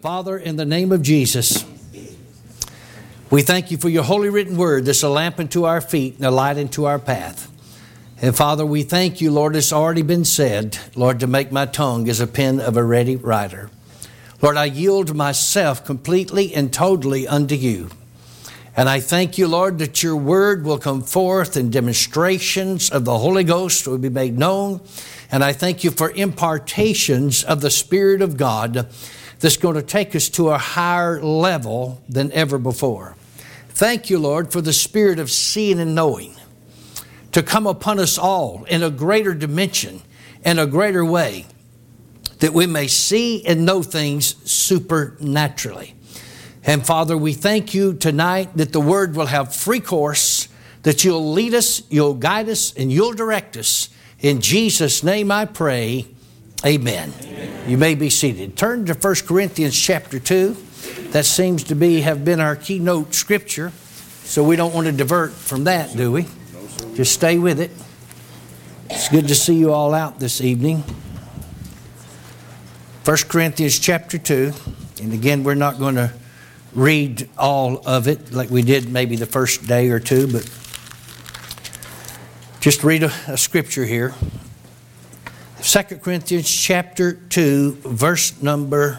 Father, in the name of Jesus, we thank you for your holy written word that's a lamp unto our feet and a light unto our path. And Father, we thank you, Lord, it's already been said, Lord, to make my tongue as a pen of a ready writer. Lord, I yield myself completely and totally unto you. And I thank you, Lord, that your word will come forth and demonstrations of the Holy Ghost will be made known. And I thank you for impartations of the Spirit of God that's going to take us to a higher level than ever before. Thank you, Lord, for the spirit of seeing and knowing to come upon us all in a greater dimension, in a greater way, that we may see and know things supernaturally. And Father, we thank you tonight that the word will have free course, that you'll lead us, you'll guide us, and you'll direct us. In Jesus' name I pray. Amen. Amen. You may be seated. Turn to 1 Corinthians chapter 2. That seems to be have been our keynote scripture. So we don't want to divert from that, do we? Just stay with it. It's good to see you all out this evening. 1 Corinthians chapter 2. And again, we're not going to read all of it like we did maybe the first day or two, but just read a, a scripture here. 2 Corinthians chapter 2, verse number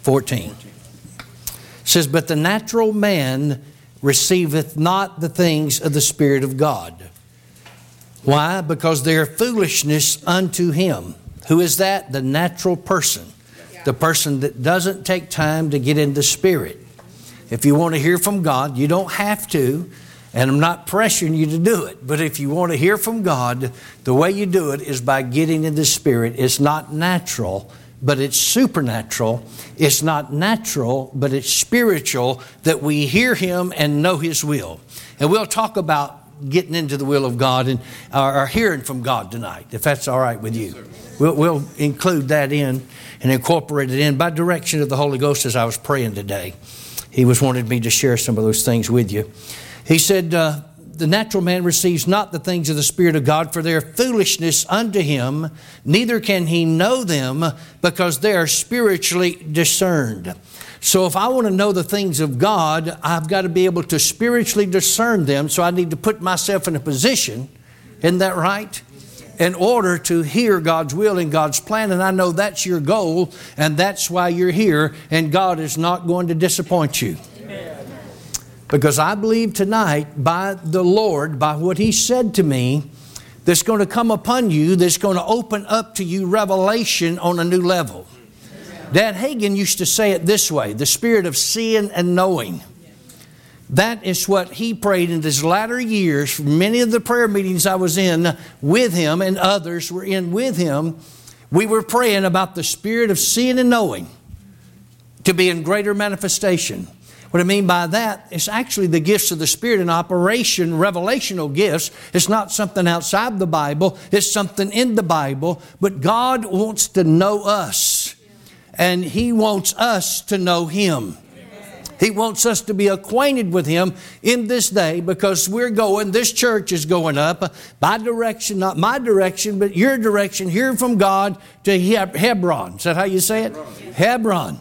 14. It says, But the natural man receiveth not the things of the Spirit of God. Why? Because they are foolishness unto him. Who is that? The natural person. The person that doesn't take time to get in the Spirit. If you want to hear from God, you don't have to. And I'm not pressuring you to do it, but if you want to hear from God, the way you do it is by getting in the Spirit. It's not natural, but it's supernatural. It's not natural, but it's spiritual that we hear Him and know His will. And we'll talk about getting into the will of God and or hearing from God tonight, if that's all right with you. We'll, we'll include that in and incorporate it in by direction of the Holy Ghost as I was praying today. He was wanted me to share some of those things with you. He said, uh, The natural man receives not the things of the Spirit of God, for they are foolishness unto him, neither can he know them, because they are spiritually discerned. So, if I want to know the things of God, I've got to be able to spiritually discern them. So, I need to put myself in a position, isn't that right? In order to hear God's will and God's plan. And I know that's your goal, and that's why you're here, and God is not going to disappoint you. Because I believe tonight, by the Lord, by what He said to me, that's going to come upon you, that's going to open up to you revelation on a new level. Dad Hagin used to say it this way the spirit of seeing and knowing. That is what he prayed in his latter years. Many of the prayer meetings I was in with him and others were in with him. We were praying about the spirit of seeing and knowing to be in greater manifestation. What I mean by that is actually the gifts of the Spirit in operation, revelational gifts. It's not something outside the Bible, it's something in the Bible. But God wants to know us, and He wants us to know Him. He wants us to be acquainted with Him in this day because we're going, this church is going up by direction, not my direction, but your direction, hearing from God to Hebron. Is that how you say it? Hebron.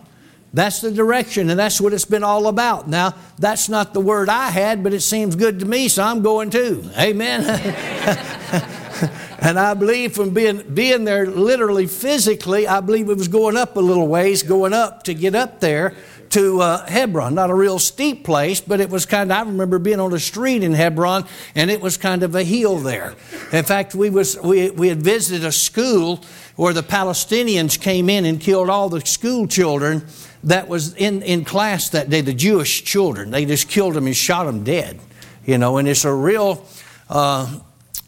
That's the direction, and that's what it's been all about. Now, that's not the word I had, but it seems good to me, so I'm going too. Amen. and I believe from being, being there literally physically, I believe it was going up a little ways, going up to get up there to uh, Hebron. Not a real steep place, but it was kind of, I remember being on a street in Hebron, and it was kind of a hill there. In fact, we, was, we, we had visited a school where the Palestinians came in and killed all the school children that was in, in class that day, the Jewish children. They just killed them and shot them dead, you know, and it's a real uh,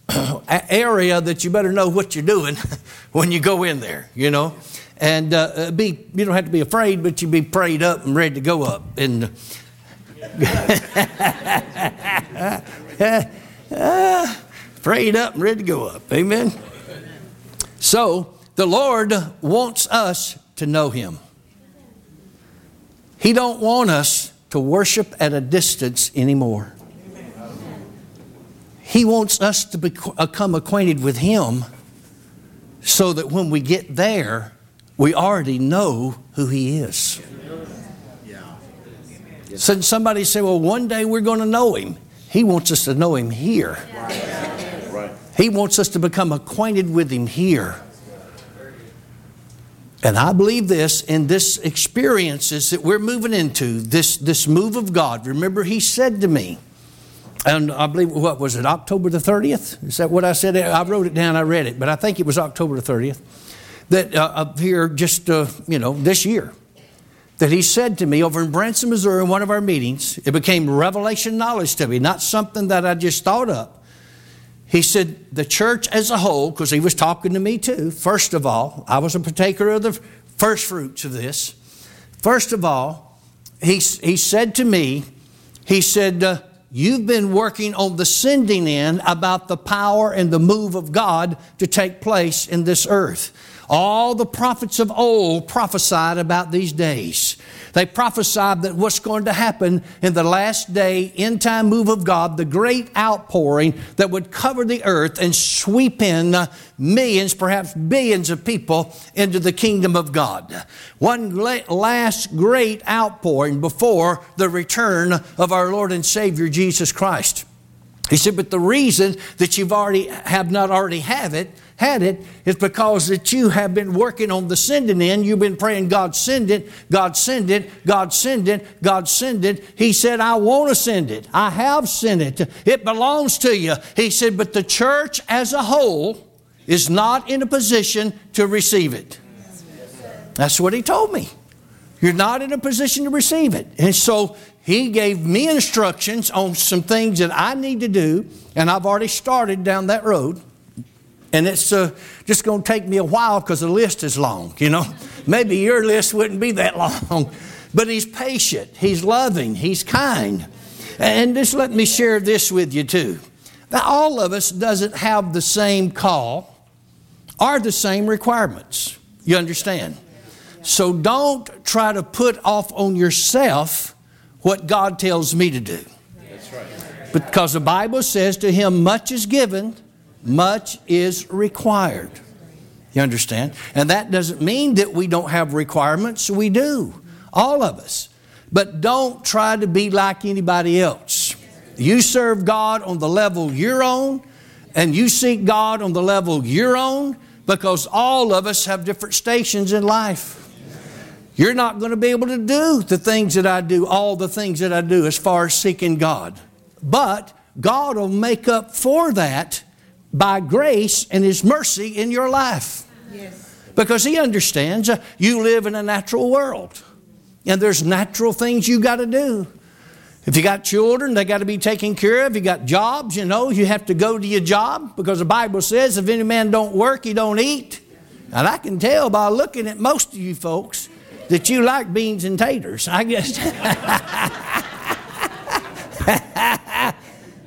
area that you better know what you're doing when you go in there, you know. And uh, uh be, you don't have to be afraid, but you be prayed up and ready to go up. And prayed up and ready to go up. Amen. So the Lord wants us to know Him. He don't want us to worship at a distance anymore. He wants us to become acquainted with Him so that when we get there, we already know who He is. So somebody said, well, one day we're going to know him. He wants us to know him here. He wants us to become acquainted with him here. And I believe this in this experiences that we're moving into, this, this move of God. Remember, he said to me, and I believe, what was it, October the 30th? Is that what I said? I wrote it down, I read it, but I think it was October the 30th. That uh, up here, just, uh, you know, this year, that he said to me over in Branson, Missouri, in one of our meetings, it became revelation knowledge to me, not something that I just thought up. He said, the church as a whole, because he was talking to me too, first of all, I was a partaker of the first fruits of this. First of all, he, he said to me, he said, uh, You've been working on the sending in about the power and the move of God to take place in this earth. All the prophets of old prophesied about these days. They prophesied that what's going to happen in the last day, end time move of God, the great outpouring that would cover the earth and sweep in millions, perhaps billions of people into the kingdom of God. One last great outpouring before the return of our Lord and Savior Jesus Christ. He said, but the reason that you've already have not already have it had it is because that you have been working on the sending in. You've been praying, God send it, God send it, God send it, God send it. He said, I want to send it. I have sent it. It belongs to you. He said, but the church as a whole is not in a position to receive it. That's what he told me. You're not in a position to receive it. And so he gave me instructions on some things that I need to do, and I've already started down that road. And it's uh, just going to take me a while because the list is long, you know. Maybe your list wouldn't be that long. But he's patient, he's loving, he's kind. And just let me share this with you too. Now, all of us doesn't have the same call or the same requirements. You understand? So don't try to put off on yourself what God tells me to do. Because the Bible says to him much is given, much is required. You understand? And that doesn't mean that we don't have requirements. We do, all of us. But don't try to be like anybody else. You serve God on the level you're on, and you seek God on the level you're on, because all of us have different stations in life. You're not going to be able to do the things that I do, all the things that I do as far as seeking God. But God will make up for that by grace and His mercy in your life. Yes. Because He understands uh, you live in a natural world and there's natural things you got to do. If you got children, they got to be taken care of. You got jobs, you know, you have to go to your job because the Bible says if any man don't work, he don't eat. And I can tell by looking at most of you folks that you like beans and taters. I guess.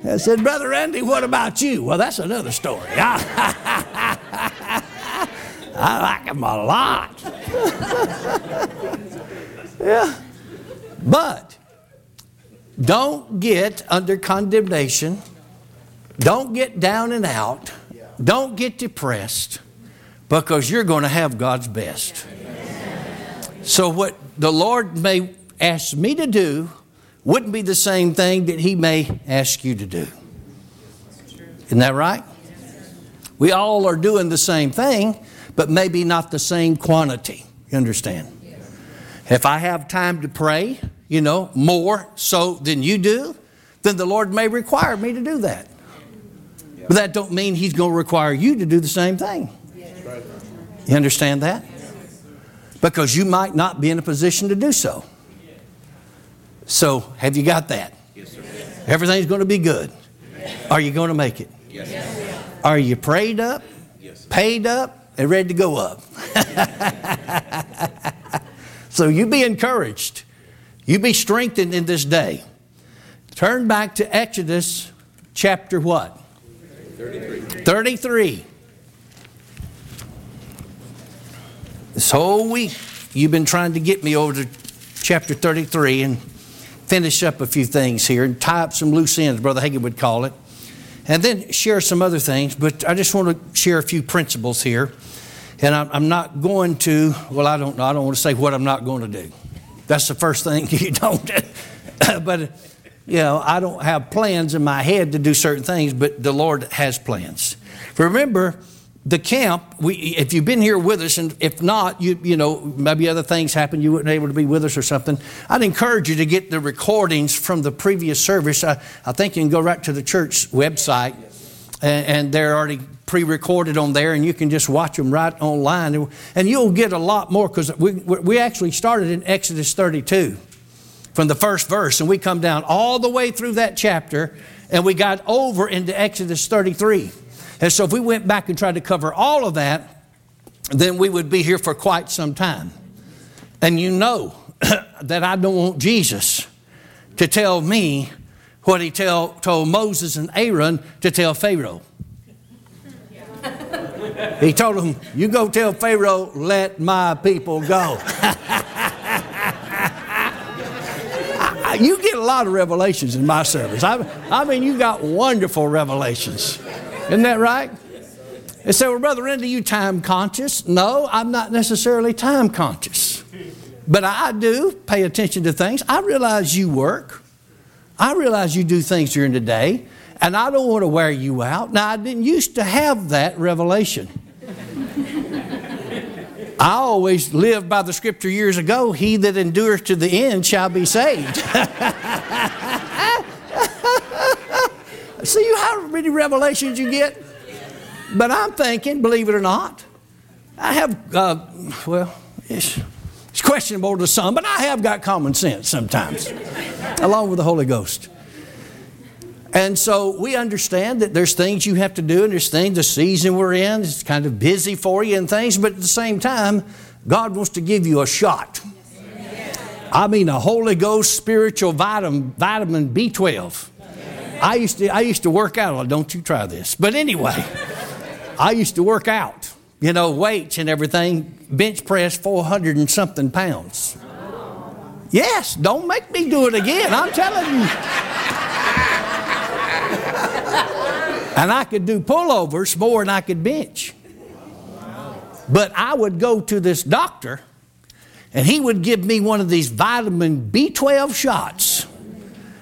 I said, Brother Randy, what about you? Well, that's another story. I, like them a lot. yeah. But don't get under condemnation. Don't get down and out. Don't get depressed because you're going to have God's best. So, what the Lord may ask me to do wouldn't be the same thing that He may ask you to do. Isn't that right? We all are doing the same thing, but maybe not the same quantity. You understand? If I have time to pray, you know, more so than you do, then the Lord may require me to do that. But that don't mean He's going to require you to do the same thing. You understand that? Because you might not be in a position to do so. So, have you got that? Yes, sir. Everything's going to be good. Are you going to make it? Yes. Are you prayed up, yes, paid up, and ready to go up? so, you be encouraged. You be strengthened in this day. Turn back to Exodus chapter what? 33. 33. This whole week, you've been trying to get me over to chapter 33, and finish up a few things here and tie up some loose ends, Brother Hagin would call it, and then share some other things. But I just want to share a few principles here. And I'm not going to, well, I don't know, I don't want to say what I'm not going to do. That's the first thing you don't. but, you know, I don't have plans in my head to do certain things, but the Lord has plans. Remember, the camp, we, if you've been here with us, and if not, you, you know, maybe other things happened, you weren't able to be with us or something, I'd encourage you to get the recordings from the previous service. I, I think you can go right to the church website, and, and they're already pre recorded on there, and you can just watch them right online. And you'll get a lot more because we, we actually started in Exodus 32 from the first verse, and we come down all the way through that chapter, and we got over into Exodus 33. And so if we went back and tried to cover all of that, then we would be here for quite some time. And you know that I don't want Jesus to tell me what he tell, told Moses and Aaron to tell Pharaoh. He told them, You go tell Pharaoh, let my people go. you get a lot of revelations in my service. I, I mean, you got wonderful revelations. Isn't that right? And so, well, Brother Randy, you time conscious? No, I'm not necessarily time conscious. But I do pay attention to things. I realize you work. I realize you do things during the day. And I don't want to wear you out. Now, I didn't used to have that revelation. I always lived by the scripture years ago he that endures to the end shall be saved. See how many revelations you get? But I'm thinking, believe it or not, I have, uh, well, it's, it's questionable to some, but I have got common sense sometimes, along with the Holy Ghost. And so we understand that there's things you have to do, and there's things, the season we're in, it's kind of busy for you and things, but at the same time, God wants to give you a shot. I mean, a Holy Ghost spiritual vitamin, vitamin B12. I used to, I used to work out. Don't you try this. But anyway, I used to work out, you know, weights and everything, bench press 400 and something pounds. Yes, don't make me do it again. I'm telling you. And I could do pullovers more than I could bench. But I would go to this doctor and he would give me one of these vitamin B12 shots.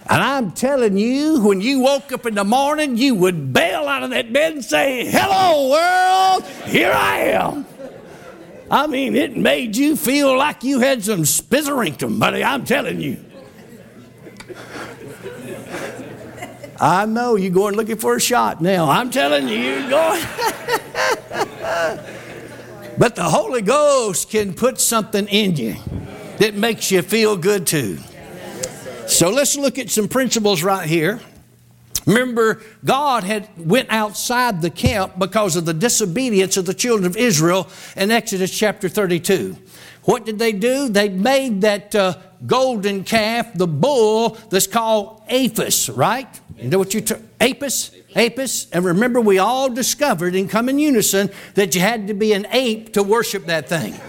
And I'm telling you, when you woke up in the morning, you would bail out of that bed and say, Hello, world, here I am. I mean, it made you feel like you had some spizzerinctum, buddy, I'm telling you. I know you're going looking for a shot now. I'm telling you, you're going. but the Holy Ghost can put something in you that makes you feel good too. So let's look at some principles right here. Remember, God had went outside the camp because of the disobedience of the children of Israel in Exodus chapter 32. What did they do? They made that uh, golden calf, the bull, that's called Apis, right? You know what you t- Apis? Apis. And remember, we all discovered and come in unison that you had to be an ape to worship that thing.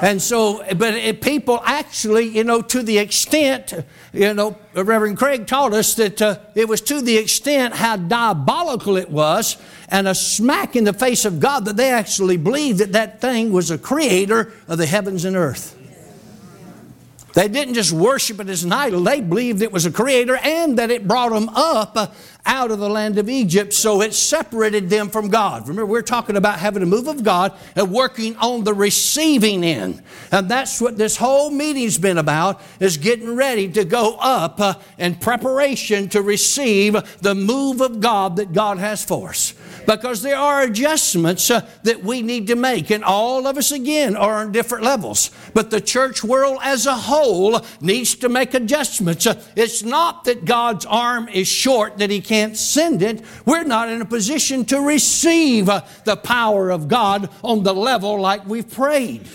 And so, but people actually, you know, to the extent, you know, Reverend Craig taught us that uh, it was to the extent how diabolical it was and a smack in the face of God that they actually believed that that thing was a creator of the heavens and earth. They didn't just worship it as an idol, they believed it was a creator and that it brought them up uh, out of the land of Egypt, so it separated them from God. Remember, we're talking about having a move of God and working on the receiving end. And that's what this whole meeting's been about, is getting ready to go up uh, in preparation to receive the move of God that God has for us because there are adjustments uh, that we need to make. And all of us, again, are on different levels. But the church world as a whole needs to make adjustments. Uh, it's not that God's arm is short that He can't send it. We're not in a position to receive uh, the power of God on the level like we've prayed.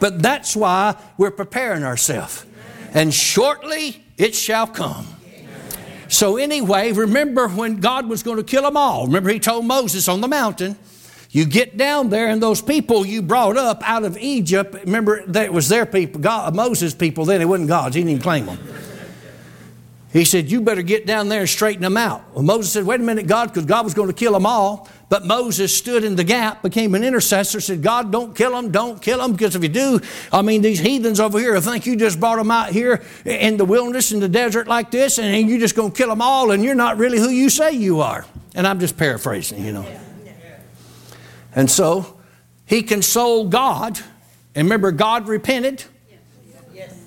But that's why we're preparing ourselves. And shortly it shall come. So, anyway, remember when God was going to kill them all. Remember, He told Moses on the mountain, You get down there, and those people you brought up out of Egypt, remember, that was their people, God, Moses' people then, it wasn't God's. He didn't even claim them. He said, You better get down there and straighten them out. Well, Moses said, Wait a minute, God, because God was going to kill them all. But Moses stood in the gap, became an intercessor, said, God, don't kill them, don't kill them, because if you do, I mean, these heathens over here, I think you just brought them out here in the wilderness, in the desert like this, and you're just going to kill them all, and you're not really who you say you are. And I'm just paraphrasing, you know. And so he consoled God. And remember, God repented.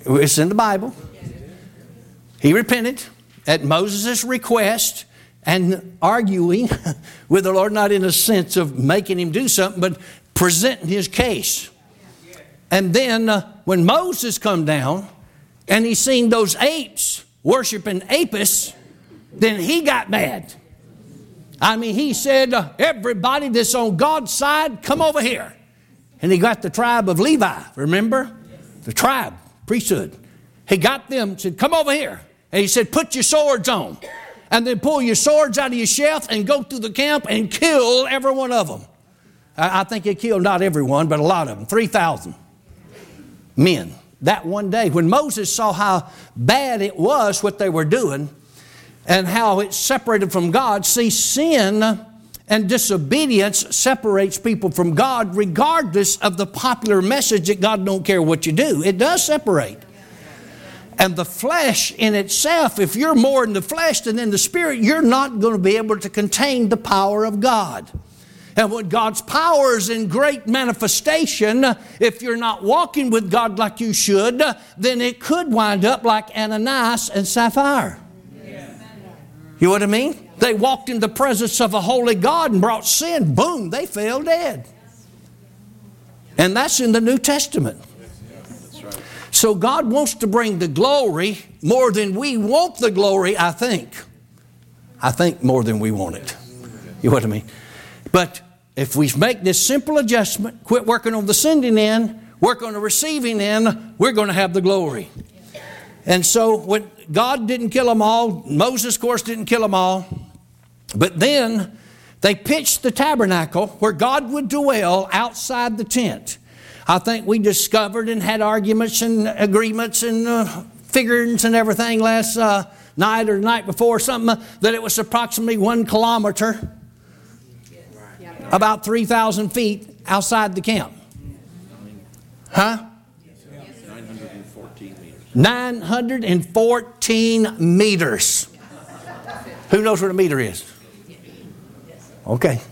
It's in the Bible. He repented at Moses' request and arguing with the Lord, not in a sense of making him do something, but presenting his case. And then uh, when Moses come down and he seen those apes worshiping Apis, then he got mad. I mean, he said, uh, everybody that's on God's side, come over here. And he got the tribe of Levi, remember? The tribe, priesthood. He got them, said, come over here. And he said, Put your swords on. And then pull your swords out of your sheath and go through the camp and kill every one of them. I, I think he killed not everyone, but a lot of them 3,000 men that one day. When Moses saw how bad it was what they were doing and how it separated from God, see, sin and disobedience separates people from God regardless of the popular message that God don't care what you do. It does separate. And the flesh in itself, if you're more in the flesh than in the spirit, you're not going to be able to contain the power of God. And when God's power is in great manifestation, if you're not walking with God like you should, then it could wind up like Ananias and Sapphira. You know what I mean? They walked in the presence of a holy God and brought sin. Boom, they fell dead. And that's in the New Testament. So God wants to bring the glory more than we want the glory, I think. I think more than we want it. You know what I mean? But if we make this simple adjustment, quit working on the sending end, work on the receiving end, we're going to have the glory. And so when God didn't kill them all, Moses, of course, didn't kill them all, but then they pitched the tabernacle where God would dwell outside the tent. I think we discovered and had arguments and agreements and uh, figures and everything last uh, night or the night before something uh, that it was approximately one kilometer, about 3,000 feet outside the camp. Huh? 914 meters. Who knows what a meter is? Okay.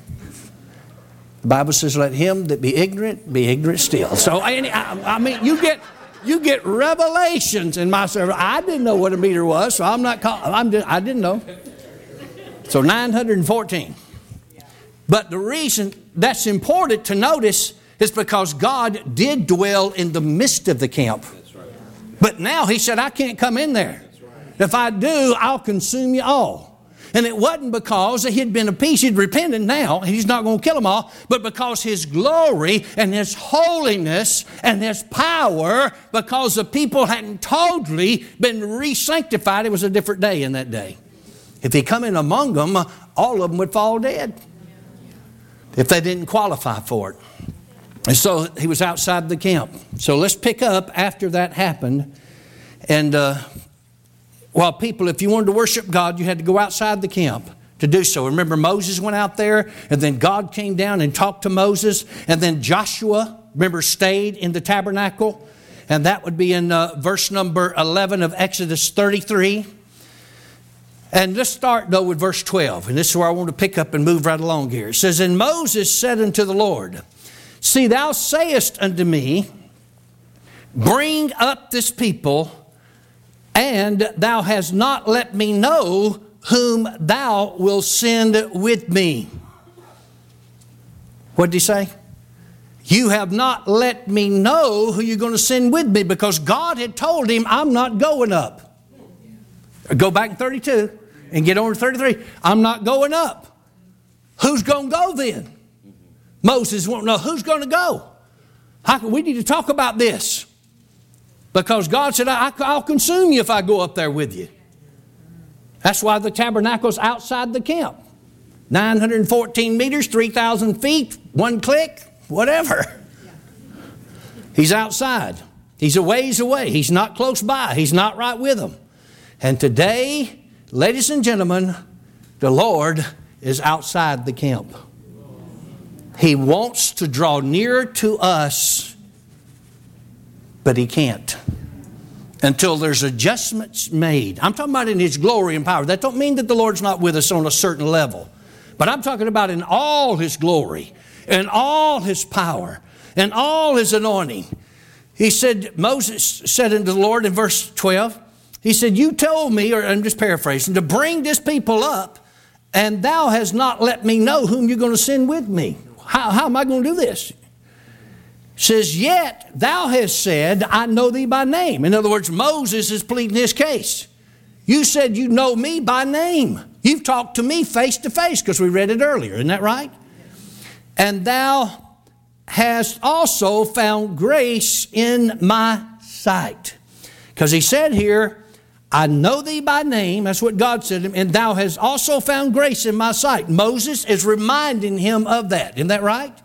Bible says, "Let him that be ignorant be ignorant still." So, I, I mean, you get you get revelations in my service. I didn't know what a meter was, so I'm not. Call, I'm just, I didn't know. So 914. But the reason that's important to notice is because God did dwell in the midst of the camp. But now He said, "I can't come in there. If I do, I'll consume you all." And it wasn't because he'd been a peace, he'd repented now, he's not going to kill them all, but because his glory and his holiness and his power, because the people hadn't totally been re sanctified, it was a different day in that day. If he come in among them, all of them would fall dead if they didn't qualify for it. And so he was outside the camp. So let's pick up after that happened. And uh, while people, if you wanted to worship God, you had to go outside the camp to do so. Remember, Moses went out there, and then God came down and talked to Moses, and then Joshua, remember, stayed in the tabernacle. And that would be in uh, verse number 11 of Exodus 33. And let's start, though, with verse 12. And this is where I want to pick up and move right along here. It says, And Moses said unto the Lord, See, thou sayest unto me, Bring up this people and thou hast not let me know whom thou wilt send with me. What did he say? You have not let me know who you're going to send with me because God had told him, I'm not going up. Go back in 32 and get on to 33. I'm not going up. Who's going to go then? Moses won't know who's going to go. How, can we need to talk about this. Because God said, I'll consume you if I go up there with you. That's why the tabernacle's outside the camp. 914 meters, 3,000 feet, one click, whatever. He's outside. He's a ways away. He's not close by. He's not right with them. And today, ladies and gentlemen, the Lord is outside the camp. He wants to draw nearer to us, but He can't until there's adjustments made. I'm talking about in His glory and power. That don't mean that the Lord's not with us on a certain level, but I'm talking about in all His glory and all His power and all His anointing. He said, Moses said unto the Lord in verse 12, He said, You told me, or I'm just paraphrasing, to bring this people up, and thou hast not let me know whom you're going to send with me. How, how am I going to do this? Says, Yet thou hast said, I know thee by name. In other words, Moses is pleading his case. You said you know me by name. You've talked to me face to face because we read it earlier. Isn't that right? And thou hast also found grace in my sight. Because he said here, I know thee by name. That's what God said to him. And thou hast also found grace in my sight. Moses is reminding him of that. Isn't that right?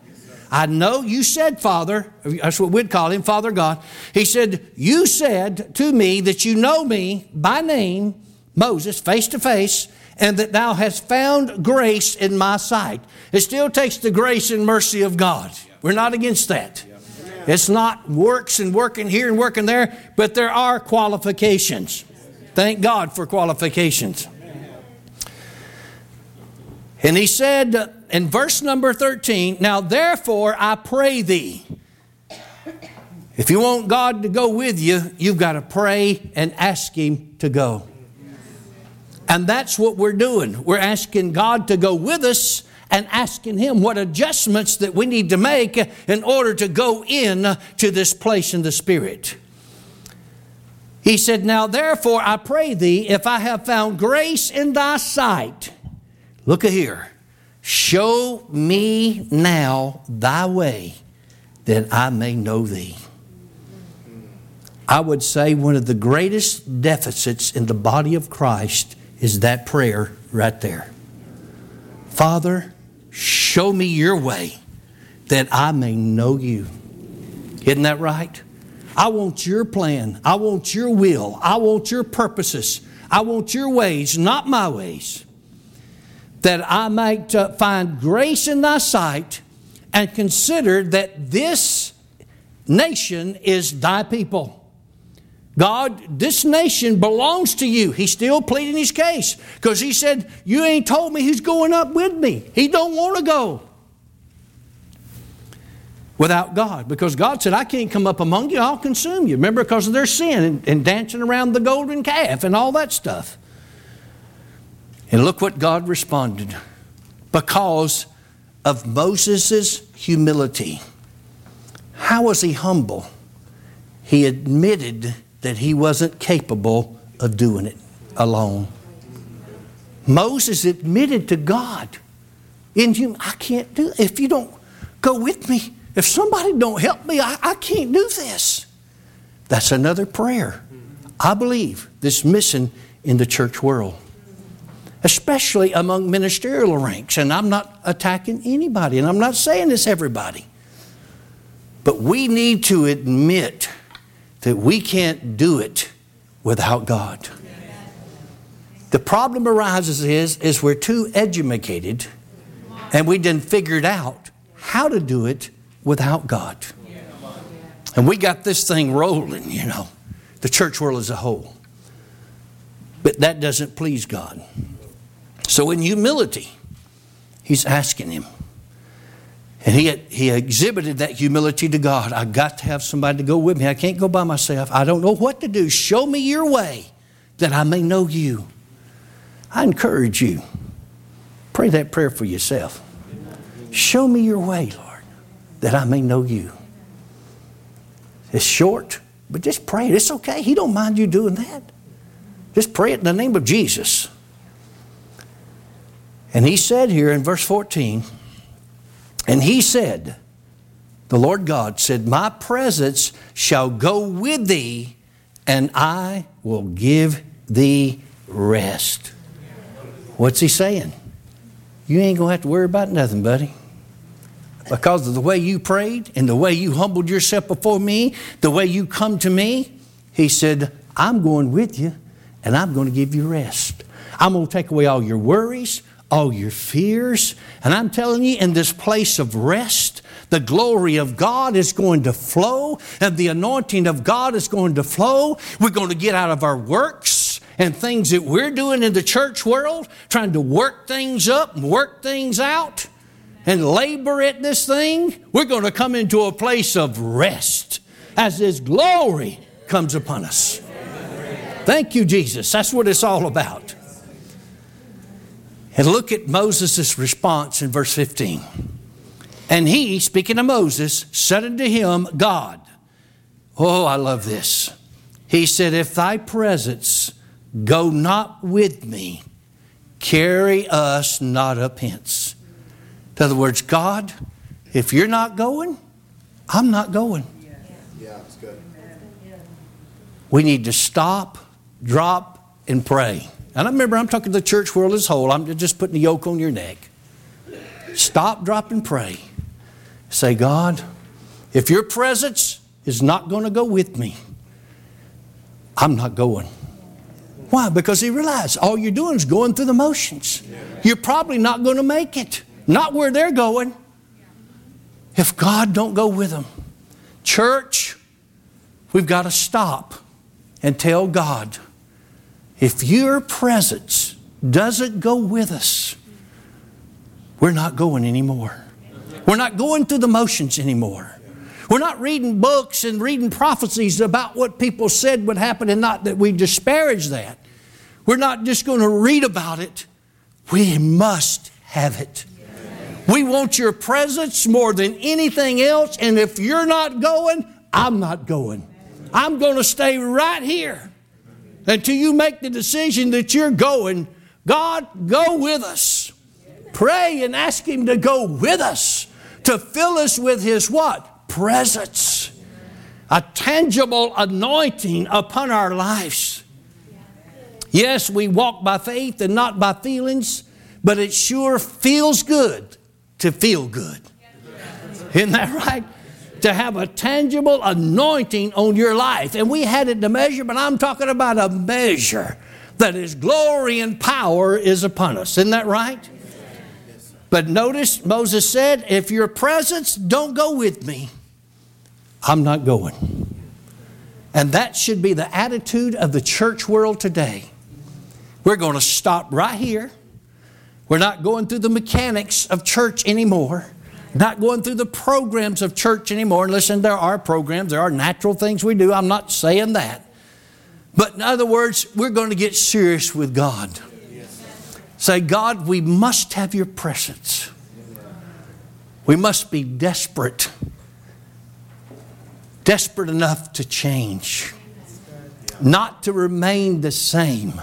I know you said, Father, that's what we'd call him, Father God. He said, You said to me that you know me by name, Moses, face to face, and that thou hast found grace in my sight. It still takes the grace and mercy of God. We're not against that. It's not works and working here and working there, but there are qualifications. Thank God for qualifications. And he said in verse number 13, Now therefore I pray thee. If you want God to go with you, you've got to pray and ask Him to go. And that's what we're doing. We're asking God to go with us and asking Him what adjustments that we need to make in order to go in to this place in the Spirit. He said, Now therefore I pray thee, if I have found grace in thy sight, look here, show me now thy way that I may know thee. I would say one of the greatest deficits in the body of Christ is that prayer right there. Father, show me your way that I may know you. Isn't that right? I want your plan. I want your will. I want your purposes. I want your ways, not my ways. That I might uh, find grace in thy sight and consider that this nation is thy people. God, this nation belongs to you. He's still pleading his case because he said, You ain't told me who's going up with me. He don't want to go without God. Because God said, I can't come up among you, I'll consume you. Remember, because of their sin and, and dancing around the golden calf and all that stuff. And look what God responded because of Moses' humility. How was he humble? He admitted that he wasn't capable of doing it alone. Moses admitted to God, in I can't do it. If you don't go with me, if somebody don't help me, I, I can't do this. That's another prayer. I believe this missing in the church world, especially among ministerial ranks. And I'm not attacking anybody, and I'm not saying this everybody. But we need to admit that we can't do it without God. The problem arises is, is we're too educated and we didn't figure out how to do it without God. And we got this thing rolling, you know, the church world as a whole. But that doesn't please God. So, in humility, he's asking him. And he, he exhibited that humility to God. I got to have somebody to go with me. I can't go by myself. I don't know what to do. Show me your way that I may know you. I encourage you. Pray that prayer for yourself. Show me your way, Lord that I may know you. It's short, but just pray it. It's okay. He don't mind you doing that. Just pray it in the name of Jesus. And he said here in verse 14, and he said, the Lord God said, My presence shall go with thee, and I will give thee rest. What's he saying? You ain't going to have to worry about nothing, buddy because of the way you prayed and the way you humbled yourself before me, the way you come to me, he said, I'm going with you and I'm going to give you rest. I'm going to take away all your worries, all your fears. And I'm telling you, in this place of rest, the glory of God is going to flow, and the anointing of God is going to flow. We're going to get out of our works and things that we're doing in the church world, trying to work things up and work things out and labor at this thing. We're going to come into a place of rest as His glory comes upon us. Thank you, Jesus. That's what it's all about. And look at Moses' response in verse 15. And he, speaking of Moses, said unto him, God, oh, I love this. He said, If thy presence go not with me, carry us not up hence. In other words, God, if you're not going, I'm not going. Yeah, it's good. We need to stop, drop, and pray. And I remember I'm talking to the church world as a whole. I'm just putting the yoke on your neck. Stop, drop, and pray. Say, God, if your presence is not going to go with me, I'm not going. Why? Because he realized all you're doing is going through the motions. You're probably not going to make it. Not where they're going. If God don't go with them. Church, we've got to stop and tell God, if your presence doesn't go with us, we're not going anymore. We're not going through the motions anymore. We're not reading books and reading prophecies about what people said would happen and not that we disparage that. We're not just going to read about it. We must have it. We want your presence more than anything else, and if you're not going, I'm not going. I'm going to stay right here until you make the decision that you're going, God, go with us. Pray and ask Him to go with us, to fill us with His what? Presence. A tangible anointing upon our lives. Yes, we walk by faith and not by feelings, but it sure feels good to feel good. Isn't that right? To have a tangible anointing on your life. And we had it to measure, but I'm talking about a measure that His glory and power is upon us. Isn't that right? But notice Moses said, If your presence don't go with me, I'm not going. And that should be the attitude of the church world today. We're going to stop right here. We're not going through the mechanics of church anymore not going through the programs of church anymore. And listen, there are programs, there are natural things we do. I'm not saying that. But in other words, we're going to get serious with God. Say, God, we must have your presence. We must be desperate, desperate enough to change, not to remain the same,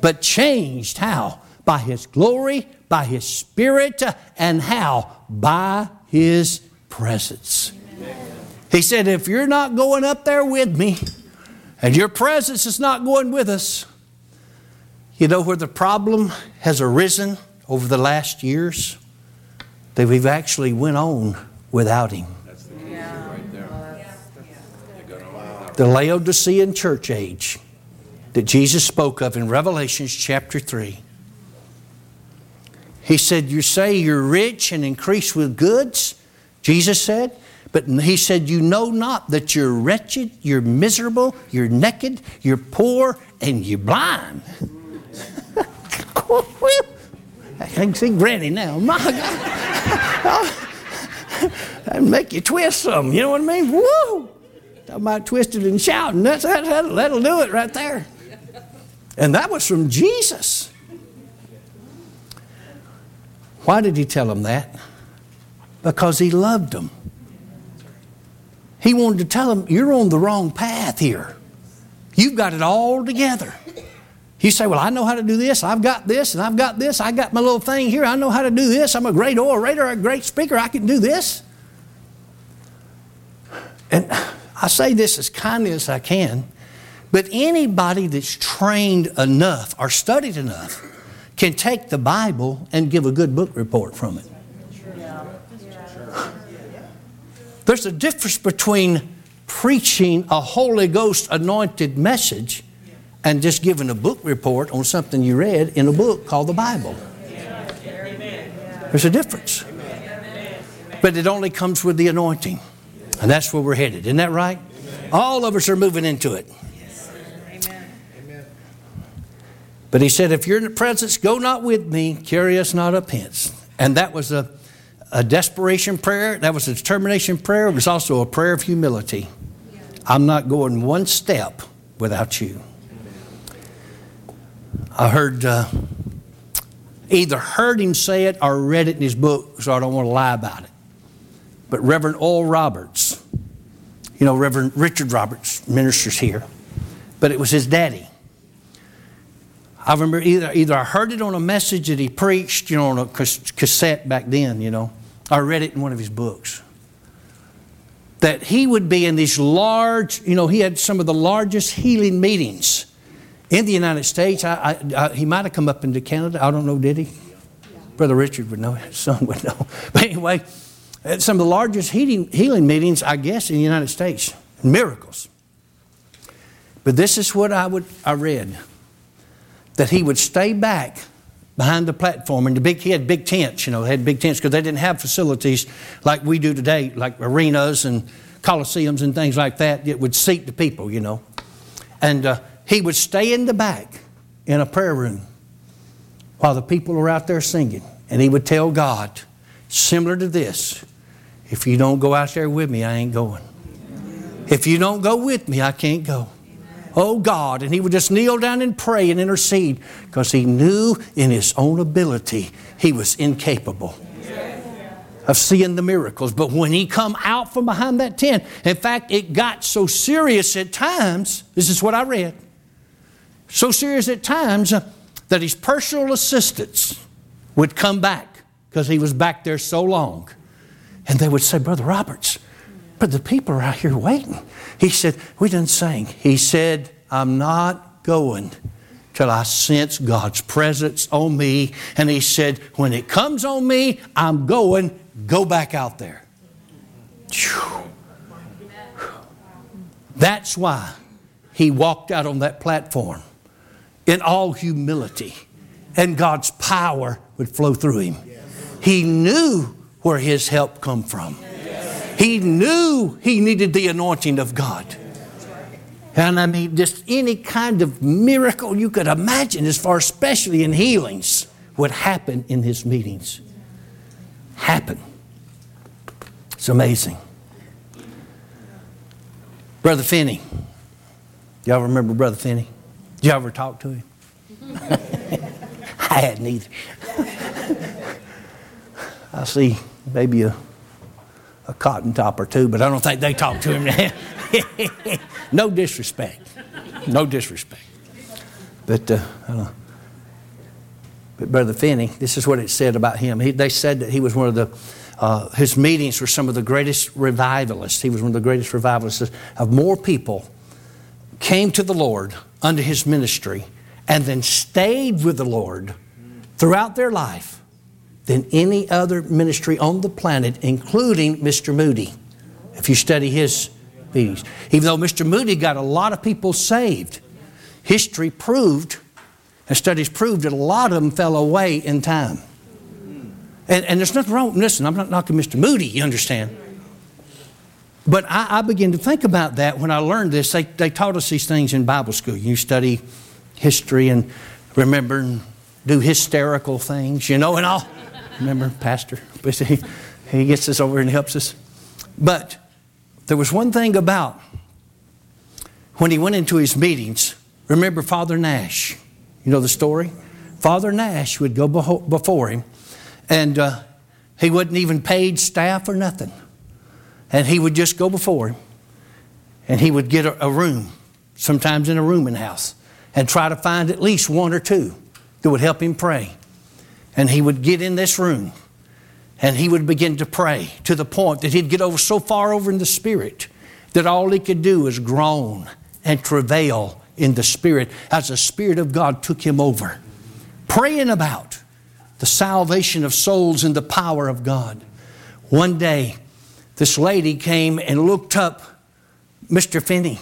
but changed. How? By His glory, by His Spirit, and how? By His presence. He said, If you're not going up there with me, and your presence is not going with us, you know where the problem has arisen over the last years? That we've actually went on without Him. The Laodicean church age that Jesus spoke of in Revelations chapter 3. He said, You say you're rich and increase with goods, Jesus said. But he said, You know not that you're wretched, you're miserable, you're naked, you're poor, and you're blind. I can see Granny now. My God. That'd make you twist some. You know what I mean? Woo! Talking about twisted and shouting. That's, that, that'll do it right there. And that was from Jesus. Why did he tell them that? Because he loved them. He wanted to tell them, You're on the wrong path here. You've got it all together. You say, Well, I know how to do this. I've got this, and I've got this. I got my little thing here. I know how to do this. I'm a great orator, a great speaker. I can do this. And I say this as kindly as I can, but anybody that's trained enough or studied enough can take the Bible and give a good book report from it. There's a difference between preaching a Holy Ghost anointed message and just giving a book report on something you read in a book called the Bible. There's a difference. But it only comes with the anointing. And that's where we're headed. Isn't that right? All of us are moving into it. But he said, If you're in the presence, go not with me, carry us not up hence. And that was a, a desperation prayer. That was a determination prayer. It was also a prayer of humility. I'm not going one step without you. I heard, uh, either heard him say it or read it in his book, so I don't want to lie about it. But Reverend Oral Roberts, you know, Reverend Richard Roberts ministers here, but it was his daddy. I remember either, either I heard it on a message that he preached, you know, on a cassette back then, you know, or read it in one of his books. That he would be in these large, you know, he had some of the largest healing meetings in the United States. I, I, I, he might have come up into Canada. I don't know, did he? Yeah. Brother Richard would know, his son would know. But anyway, at some of the largest healing, healing meetings, I guess, in the United States. Miracles. But this is what I, would, I read that he would stay back behind the platform and the big he had big tents you know had big tents because they didn't have facilities like we do today like arenas and coliseums and things like that that would seat the people you know. And uh, he would stay in the back in a prayer room while the people were out there singing. And he would tell god similar to this if you don't go out there with me i ain't going. If you don't go with me i can't go Oh God. And he would just kneel down and pray and intercede because he knew in his own ability he was incapable of seeing the miracles. But when he come out from behind that tent, in fact, it got so serious at times, this is what I read, so serious at times uh, that his personal assistants would come back because he was back there so long. And they would say, Brother Roberts, but the people are out here waiting. He said, We didn't sing. He said, I'm not going till I sense God's presence on me. And he said, When it comes on me, I'm going. Go back out there. That's why he walked out on that platform in all humility, and God's power would flow through him. He knew where his help come from. He knew he needed the anointing of God. And I mean, just any kind of miracle you could imagine, as far especially in healings, would happen in his meetings. Happen. It's amazing. Brother Finney. Y'all remember Brother Finney? Did you ever talk to him? I hadn't either. I see maybe a a cotton top or two, but I don't think they talk to him. no disrespect. No disrespect. But, uh, but Brother Finney, this is what it said about him. He, they said that he was one of the, uh, his meetings were some of the greatest revivalists. He was one of the greatest revivalists of more people came to the Lord under his ministry and then stayed with the Lord throughout their life than any other ministry on the planet, including Mr. Moody, if you study his meetings. Even though Mr. Moody got a lot of people saved, history proved, and studies proved that a lot of them fell away in time. And, and there's nothing wrong. Listen, I'm not knocking Mr. Moody, you understand. But I, I began to think about that when I learned this. They, they taught us these things in Bible school. You study history and remember and do hysterical things, you know, and all. Remember, Pastor? He, he gets us over and helps us. But there was one thing about when he went into his meetings. Remember Father Nash? You know the story? Father Nash would go before him, and uh, he wasn't even paid staff or nothing. And he would just go before him, and he would get a, a room, sometimes in a rooming house, and try to find at least one or two that would help him pray. And he would get in this room and he would begin to pray to the point that he'd get over so far over in the spirit that all he could do was groan and travail in the spirit as the spirit of God took him over, praying about the salvation of souls and the power of God. One day, this lady came and looked up Mr. Finney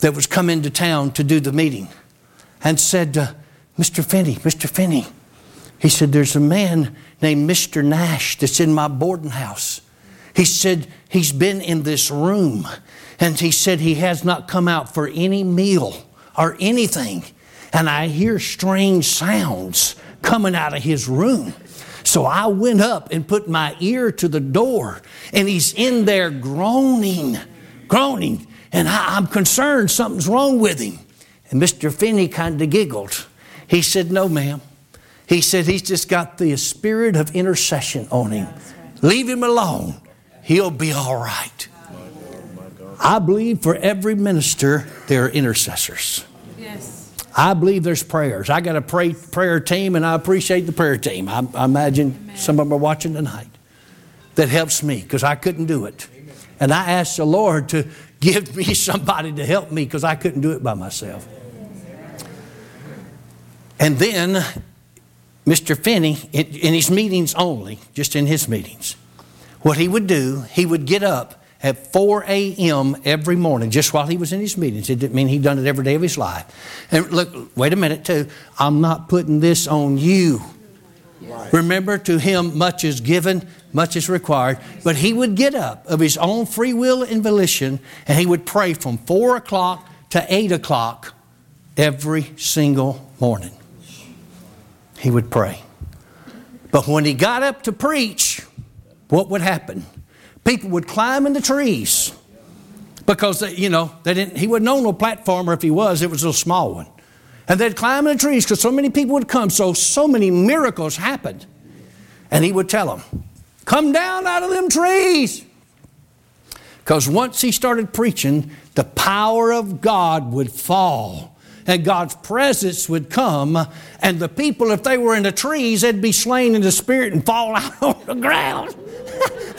that was coming to town to do the meeting and said, uh, Mr. Finney, Mr. Finney, he said, There's a man named Mr. Nash that's in my boarding house. He said, He's been in this room and he said he has not come out for any meal or anything. And I hear strange sounds coming out of his room. So I went up and put my ear to the door, and he's in there groaning, groaning. And I, am concerned something's wrong with him. And Mr. Finney kind of giggled. He said, No, ma'am. He said, He's just got the spirit of intercession on him. Leave him alone. He'll be all right. I believe for every minister, there are intercessors. Yes. I believe there's prayers. I got a pray, prayer team, and I appreciate the prayer team. I, I imagine Amen. some of them are watching tonight. That helps me because I couldn't do it. Amen. And I asked the Lord to give me somebody to help me because I couldn't do it by myself. And then Mr. Finney, in, in his meetings only, just in his meetings, what he would do, he would get up at 4 a.m. every morning, just while he was in his meetings. It didn't mean he'd done it every day of his life. And look, wait a minute, too. I'm not putting this on you. Right. Remember, to him much is given, much is required. But he would get up of his own free will and volition, and he would pray from 4 o'clock to 8 o'clock every single morning. He would pray. But when he got up to preach, what would happen? people would climb in the trees because they, you know they didn't. He wasn't on no platform, or if he was, it was a small one. And they'd climb in the trees because so many people would come. So so many miracles happened, and he would tell them, "Come down out of them trees." Because once he started preaching, the power of God would fall and God's presence would come, and the people, if they were in the trees, they'd be slain in the spirit and fall out on the ground.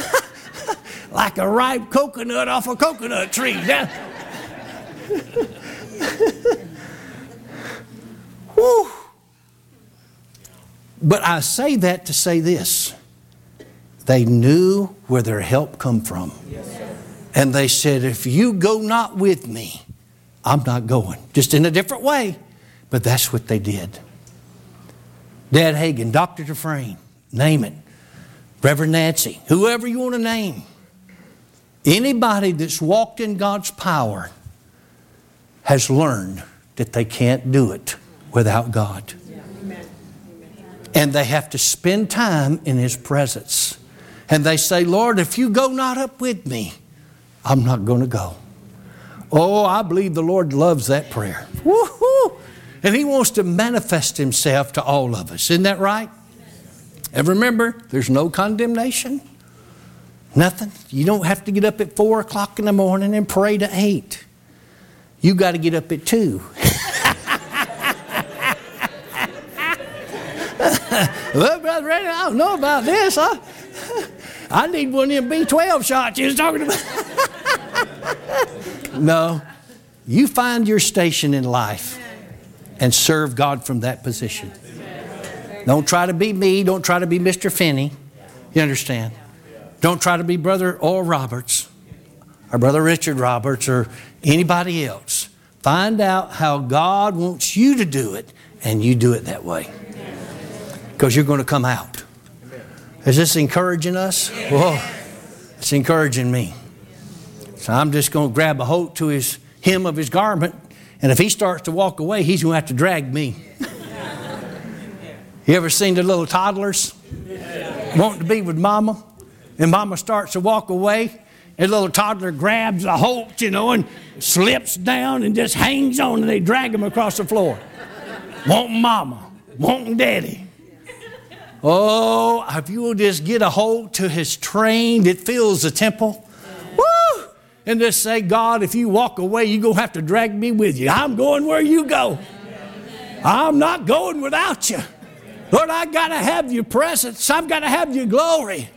like a ripe coconut off a coconut tree. Whew. But I say that to say this. They knew where their help come from. And they said, if you go not with me, I'm not going. Just in a different way. But that's what they did. Dad Hagin, Dr. Dufresne, name it. Reverend Nancy, whoever you want to name. Anybody that's walked in God's power has learned that they can't do it without God. And they have to spend time in His presence. And they say, Lord, if you go not up with me, I'm not going to go. Oh, I believe the Lord loves that prayer. Woo-hoo! And He wants to manifest Himself to all of us. Isn't that right? And remember, there's no condemnation. Nothing. You don't have to get up at 4 o'clock in the morning and pray to 8. You got to get up at 2. well, Brother Randy, I don't know about this. Huh? I need one of them B12 shots you was talking about. no. You find your station in life and serve God from that position. Don't try to be me. Don't try to be Mr. Finney. You understand? Don't try to be Brother Oral Roberts or Brother Richard Roberts or anybody else. Find out how God wants you to do it and you do it that way. Because you're going to come out. Is this encouraging us? Whoa, it's encouraging me. So I'm just going to grab a hold to his hem of his garment, and if he starts to walk away, he's going to have to drag me. you ever seen the little toddlers wanting to be with mama? and mama starts to walk away. And little toddler grabs a hold, you know, and slips down and just hangs on, and they drag him across the floor. wanting mama, wanting daddy. Oh, if you will just get a hold to his train, it fills the temple. And just say, God, if you walk away, you're going to have to drag me with you. I'm going where you go. I'm not going without you. Lord, I got to have your presence. I've got to have your glory.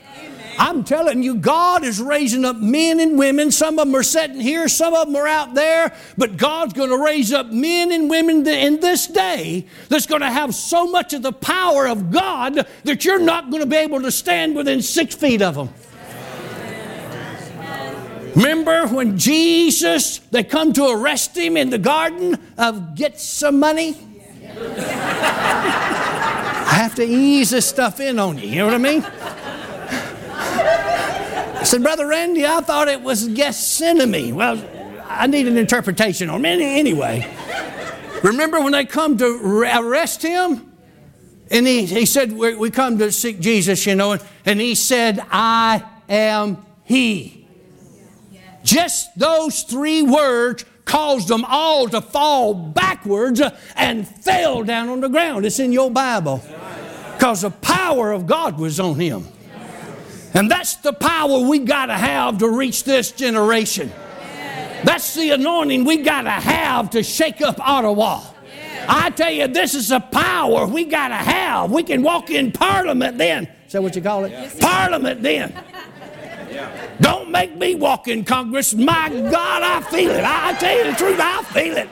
I'm telling you, God is raising up men and women. Some of them are sitting here, some of them are out there, but God's going to raise up men and women in this day that's going to have so much of the power of God that you're not going to be able to stand within six feet of them. Remember when Jesus, they come to arrest him in the garden of Gethsemane? I have to ease this stuff in on you, you know what I mean? I said, Brother Randy, I thought it was Gethsemane. Well, I need an interpretation on it. Anyway, remember when they come to arrest him? And he, he said, we, we come to seek Jesus, you know, and, and he said, I am he. Just those three words caused them all to fall backwards and fell down on the ground. It's in your Bible. Because the power of God was on him. And that's the power we got to have to reach this generation. That's the anointing we got to have to shake up Ottawa. I tell you, this is a power we got to have. We can walk in Parliament then. Is that what you call it? Parliament then. Don't make me walk in Congress. My God, I feel it. I, tell you the truth, I feel it.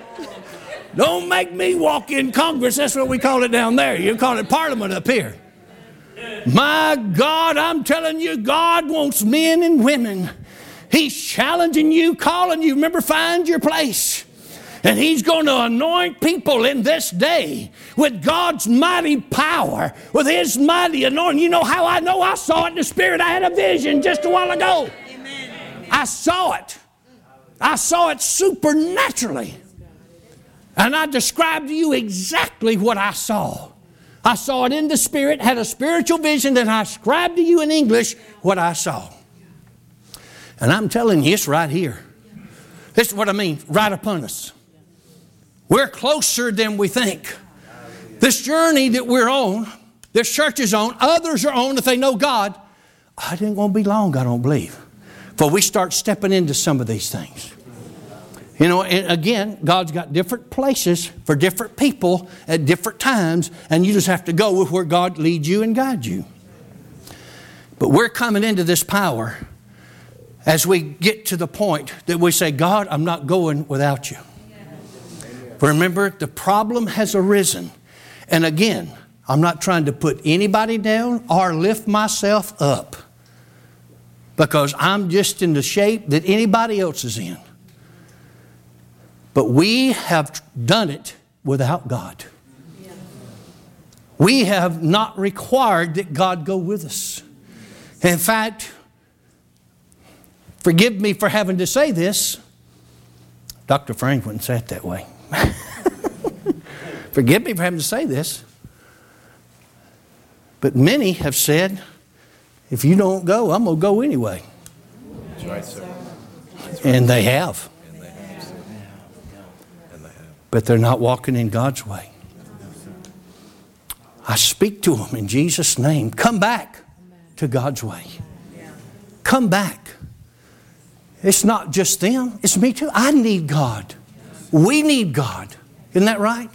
Don't make me walk in Congress. That's what we call it down there. You call it Parliament up here. My God, I'm telling you, God wants men and women. He's challenging you, calling you. Remember, find your place. And He's going to anoint people in this day with God's mighty power, with His mighty anointing. You know how I know? I saw it in the Spirit. I had a vision just a while ago. Amen. I saw it. I saw it supernaturally. And I described to you exactly what I saw. I saw it in the Spirit, had a spiritual vision, and I described to you in English what I saw. And I'm telling you, it's right here. This is what I mean, right upon us. We're closer than we think. This journey that we're on, this church is on, others are on if they know God. It ain't going to be long, I don't believe, For we start stepping into some of these things. You know, and again, God's got different places for different people at different times, and you just have to go with where God leads you and guides you. But we're coming into this power as we get to the point that we say, God, I'm not going without you. Remember, the problem has arisen. And again, I'm not trying to put anybody down or lift myself up because I'm just in the shape that anybody else is in. But we have done it without God. We have not required that God go with us. In fact, forgive me for having to say this. Dr. Frank wouldn't say it that way. Forgive me for having to say this, but many have said, if you don't go, I'm going to go anyway. That's right, sir. And they have. But they're not walking in God's way. I speak to them in Jesus' name. Come back to God's way. Come back. It's not just them, it's me too. I need God. We need God. Isn't that right?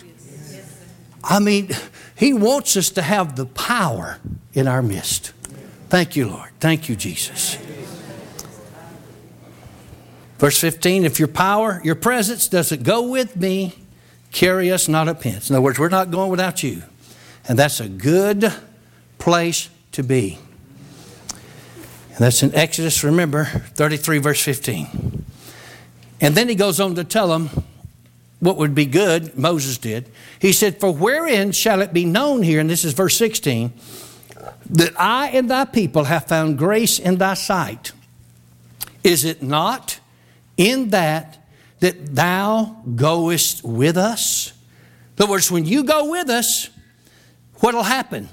I mean, He wants us to have the power in our midst. Thank you, Lord. Thank you, Jesus. Verse 15 If your power, your presence doesn't go with me, carry us not a pence. In other words, we're not going without you. And that's a good place to be. And that's in Exodus, remember, 33, verse 15. And then he goes on to tell them what would be good, Moses did. He said, For wherein shall it be known here, and this is verse 16, that I and thy people have found grace in thy sight? Is it not in that that thou goest with us? In other words, when you go with us, what'll happen?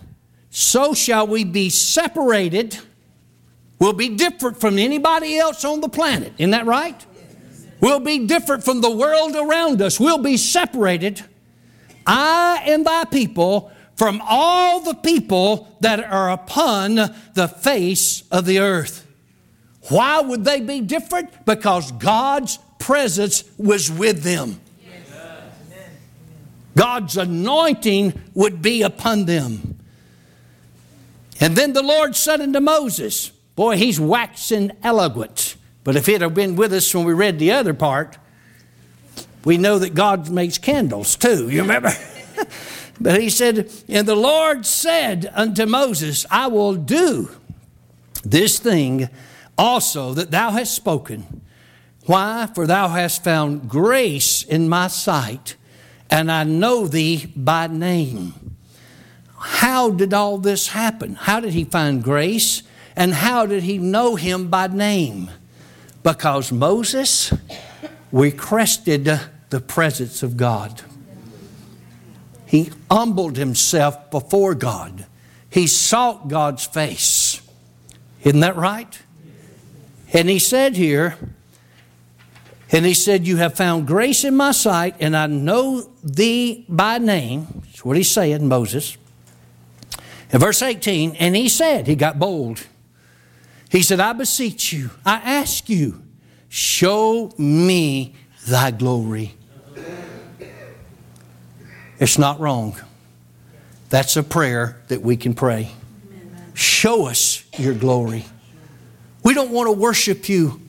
So shall we be separated. We'll be different from anybody else on the planet. Isn't that right? We'll be different from the world around us. We'll be separated, I and thy people, from all the people that are upon the face of the earth. Why would they be different? Because God's presence was with them. God's anointing would be upon them. And then the Lord said unto Moses, Boy, he's waxing eloquent. But if it had been with us when we read the other part, we know that God makes candles too. You remember? but he said, And the Lord said unto Moses, I will do this thing also that thou hast spoken, Why? For thou hast found grace in my sight, and I know thee by name. How did all this happen? How did he find grace? And how did he know him by name? Because Moses requested the presence of God. He humbled himself before God. He sought God's face. Isn't that right? And he said here, and he said, You have found grace in my sight, and I know thee by name. That's what he's saying, Moses. In verse 18, and he said, He got bold. He said, I beseech you, I ask you, show me thy glory. It's not wrong. That's a prayer that we can pray. Show us your glory. We don't want to worship you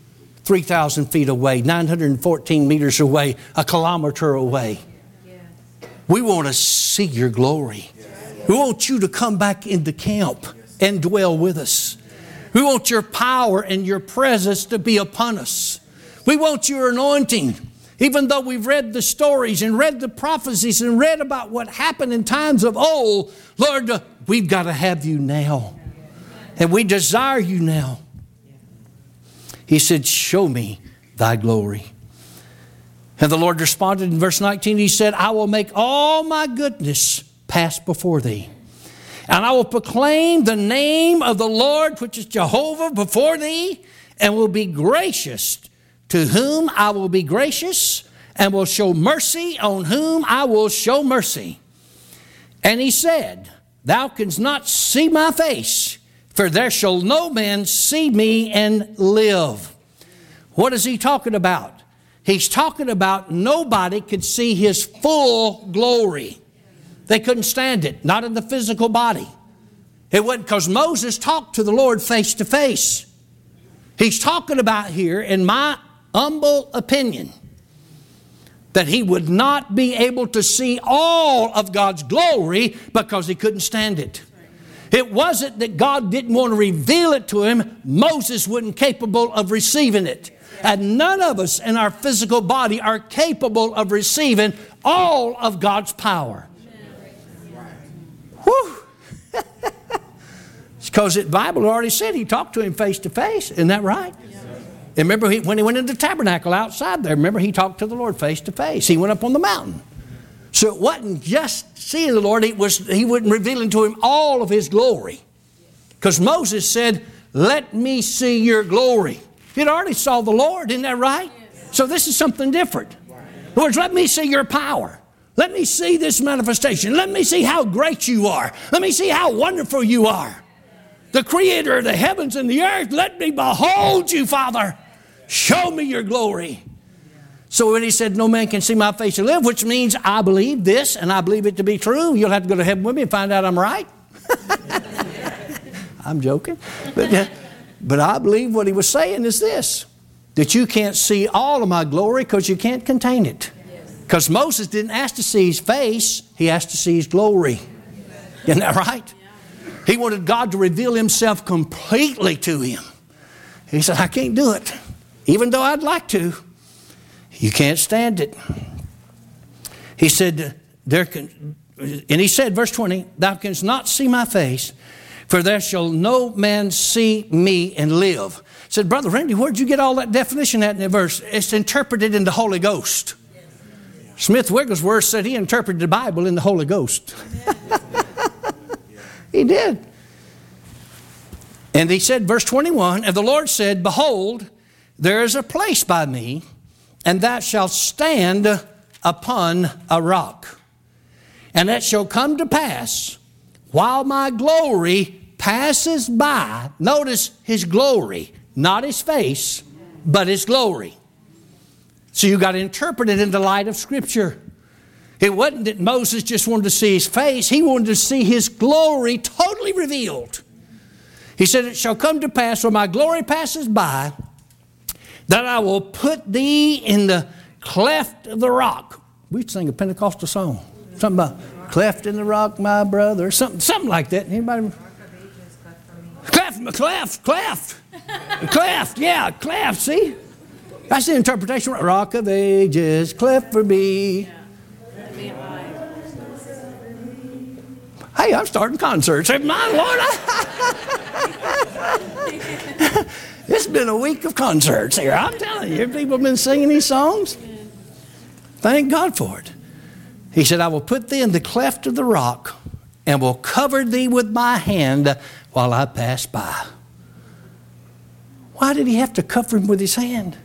3,000 feet away, 914 meters away, a kilometer away. We want to see your glory. We want you to come back into camp and dwell with us. We want your power and your presence to be upon us. We want your anointing. Even though we've read the stories and read the prophecies and read about what happened in times of old, Lord, we've got to have you now. And we desire you now. He said, Show me thy glory. And the Lord responded in verse 19, He said, I will make all my goodness pass before thee. And I will proclaim the name of the Lord, which is Jehovah, before thee, and will be gracious to whom I will be gracious, and will show mercy on whom I will show mercy. And he said, Thou canst not see my face, for there shall no man see me and live. What is he talking about? He's talking about nobody could see his full glory. They couldn't stand it, not in the physical body. It wasn't because Moses talked to the Lord face to face. He's talking about here, in my humble opinion, that he would not be able to see all of God's glory because he couldn't stand it. It wasn't that God didn't want to reveal it to him, Moses wasn't capable of receiving it. And none of us in our physical body are capable of receiving all of God's power. Whew. it's because the Bible already said he talked to him face to face. Isn't that right? And remember he, when he went into the tabernacle outside there, remember he talked to the Lord face to face. He went up on the mountain. So it wasn't just seeing the Lord, it was, he wasn't revealing to him all of his glory. Because Moses said, Let me see your glory. He'd already saw the Lord, isn't that right? So this is something different. In other words, let me see your power. Let me see this manifestation. Let me see how great you are. Let me see how wonderful you are. The creator of the heavens and the earth, let me behold you, Father. Show me your glory. So when he said, No man can see my face and live, which means I believe this and I believe it to be true, you'll have to go to heaven with me and find out I'm right. I'm joking. But, uh, but I believe what he was saying is this that you can't see all of my glory because you can't contain it. Because Moses didn't ask to see his face, he asked to see his glory. Isn't that right? He wanted God to reveal himself completely to him. He said, I can't do it, even though I'd like to. You can't stand it. He said, there can, and he said, verse 20, Thou canst not see my face, for there shall no man see me and live. I said, Brother Randy, where'd you get all that definition at in the verse? It's interpreted in the Holy Ghost. Smith Wigglesworth said he interpreted the Bible in the Holy Ghost. he did. And he said, verse 21, and the Lord said, Behold, there is a place by me and that shall stand upon a rock. And it shall come to pass while my glory passes by. Notice his glory, not his face, but his glory. So you got to interpret it in the light of Scripture. It wasn't that Moses just wanted to see his face, he wanted to see his glory totally revealed. He said, It shall come to pass when my glory passes by that I will put thee in the cleft of the rock. We sing a Pentecostal song. Something about cleft in the rock, my brother, something, something like that. Anybody? Cleft, cleft, cleft, cleft, yeah, cleft, see? That's the interpretation. Rock of ages, cleft for me. Hey, I'm starting concerts. My Lord, I... it's been a week of concerts here. I'm telling you, people have been singing these songs. Thank God for it. He said, I will put thee in the cleft of the rock and will cover thee with my hand while I pass by. Why did he have to cover him with his hand?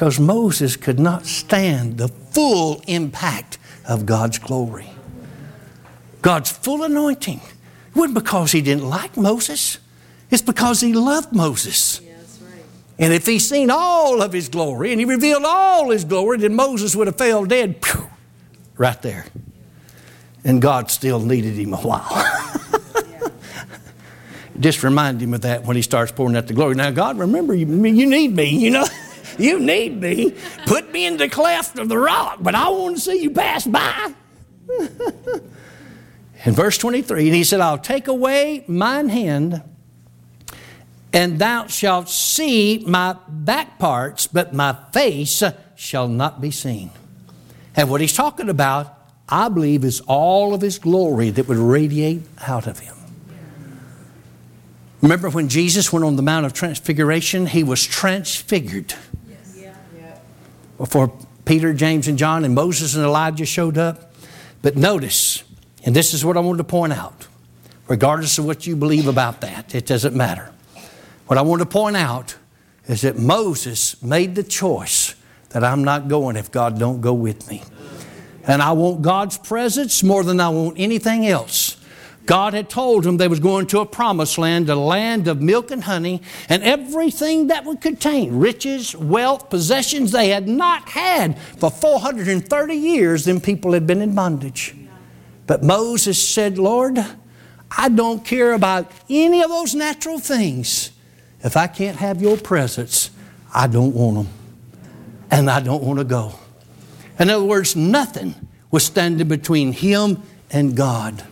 Because Moses could not stand the full impact of God's glory. God's full anointing. It wasn't because he didn't like Moses, it's because he loved Moses. And if he's seen all of his glory and he revealed all his glory, then Moses would have fell dead right there. And God still needed him a while. Just remind him of that when he starts pouring out the glory. Now, God, remember, you, you need me, you know. You need me. Put me in the cleft of the rock, but I want to see you pass by. in verse 23, and he said, I'll take away mine hand, and thou shalt see my back parts, but my face shall not be seen. And what he's talking about, I believe, is all of his glory that would radiate out of him. Remember when Jesus went on the Mount of Transfiguration? He was transfigured. Before Peter, James, and John, and Moses and Elijah showed up. But notice, and this is what I wanted to point out, regardless of what you believe about that, it doesn't matter. What I want to point out is that Moses made the choice that I'm not going if God don't go with me. And I want God's presence more than I want anything else. God had told them they was going to a promised land, a land of milk and honey, and everything that would contain riches, wealth, possessions they had not had for 430 years. Them people had been in bondage. But Moses said, Lord, I don't care about any of those natural things. If I can't have your presence, I don't want them. And I don't want to go. In other words, nothing was standing between him and God.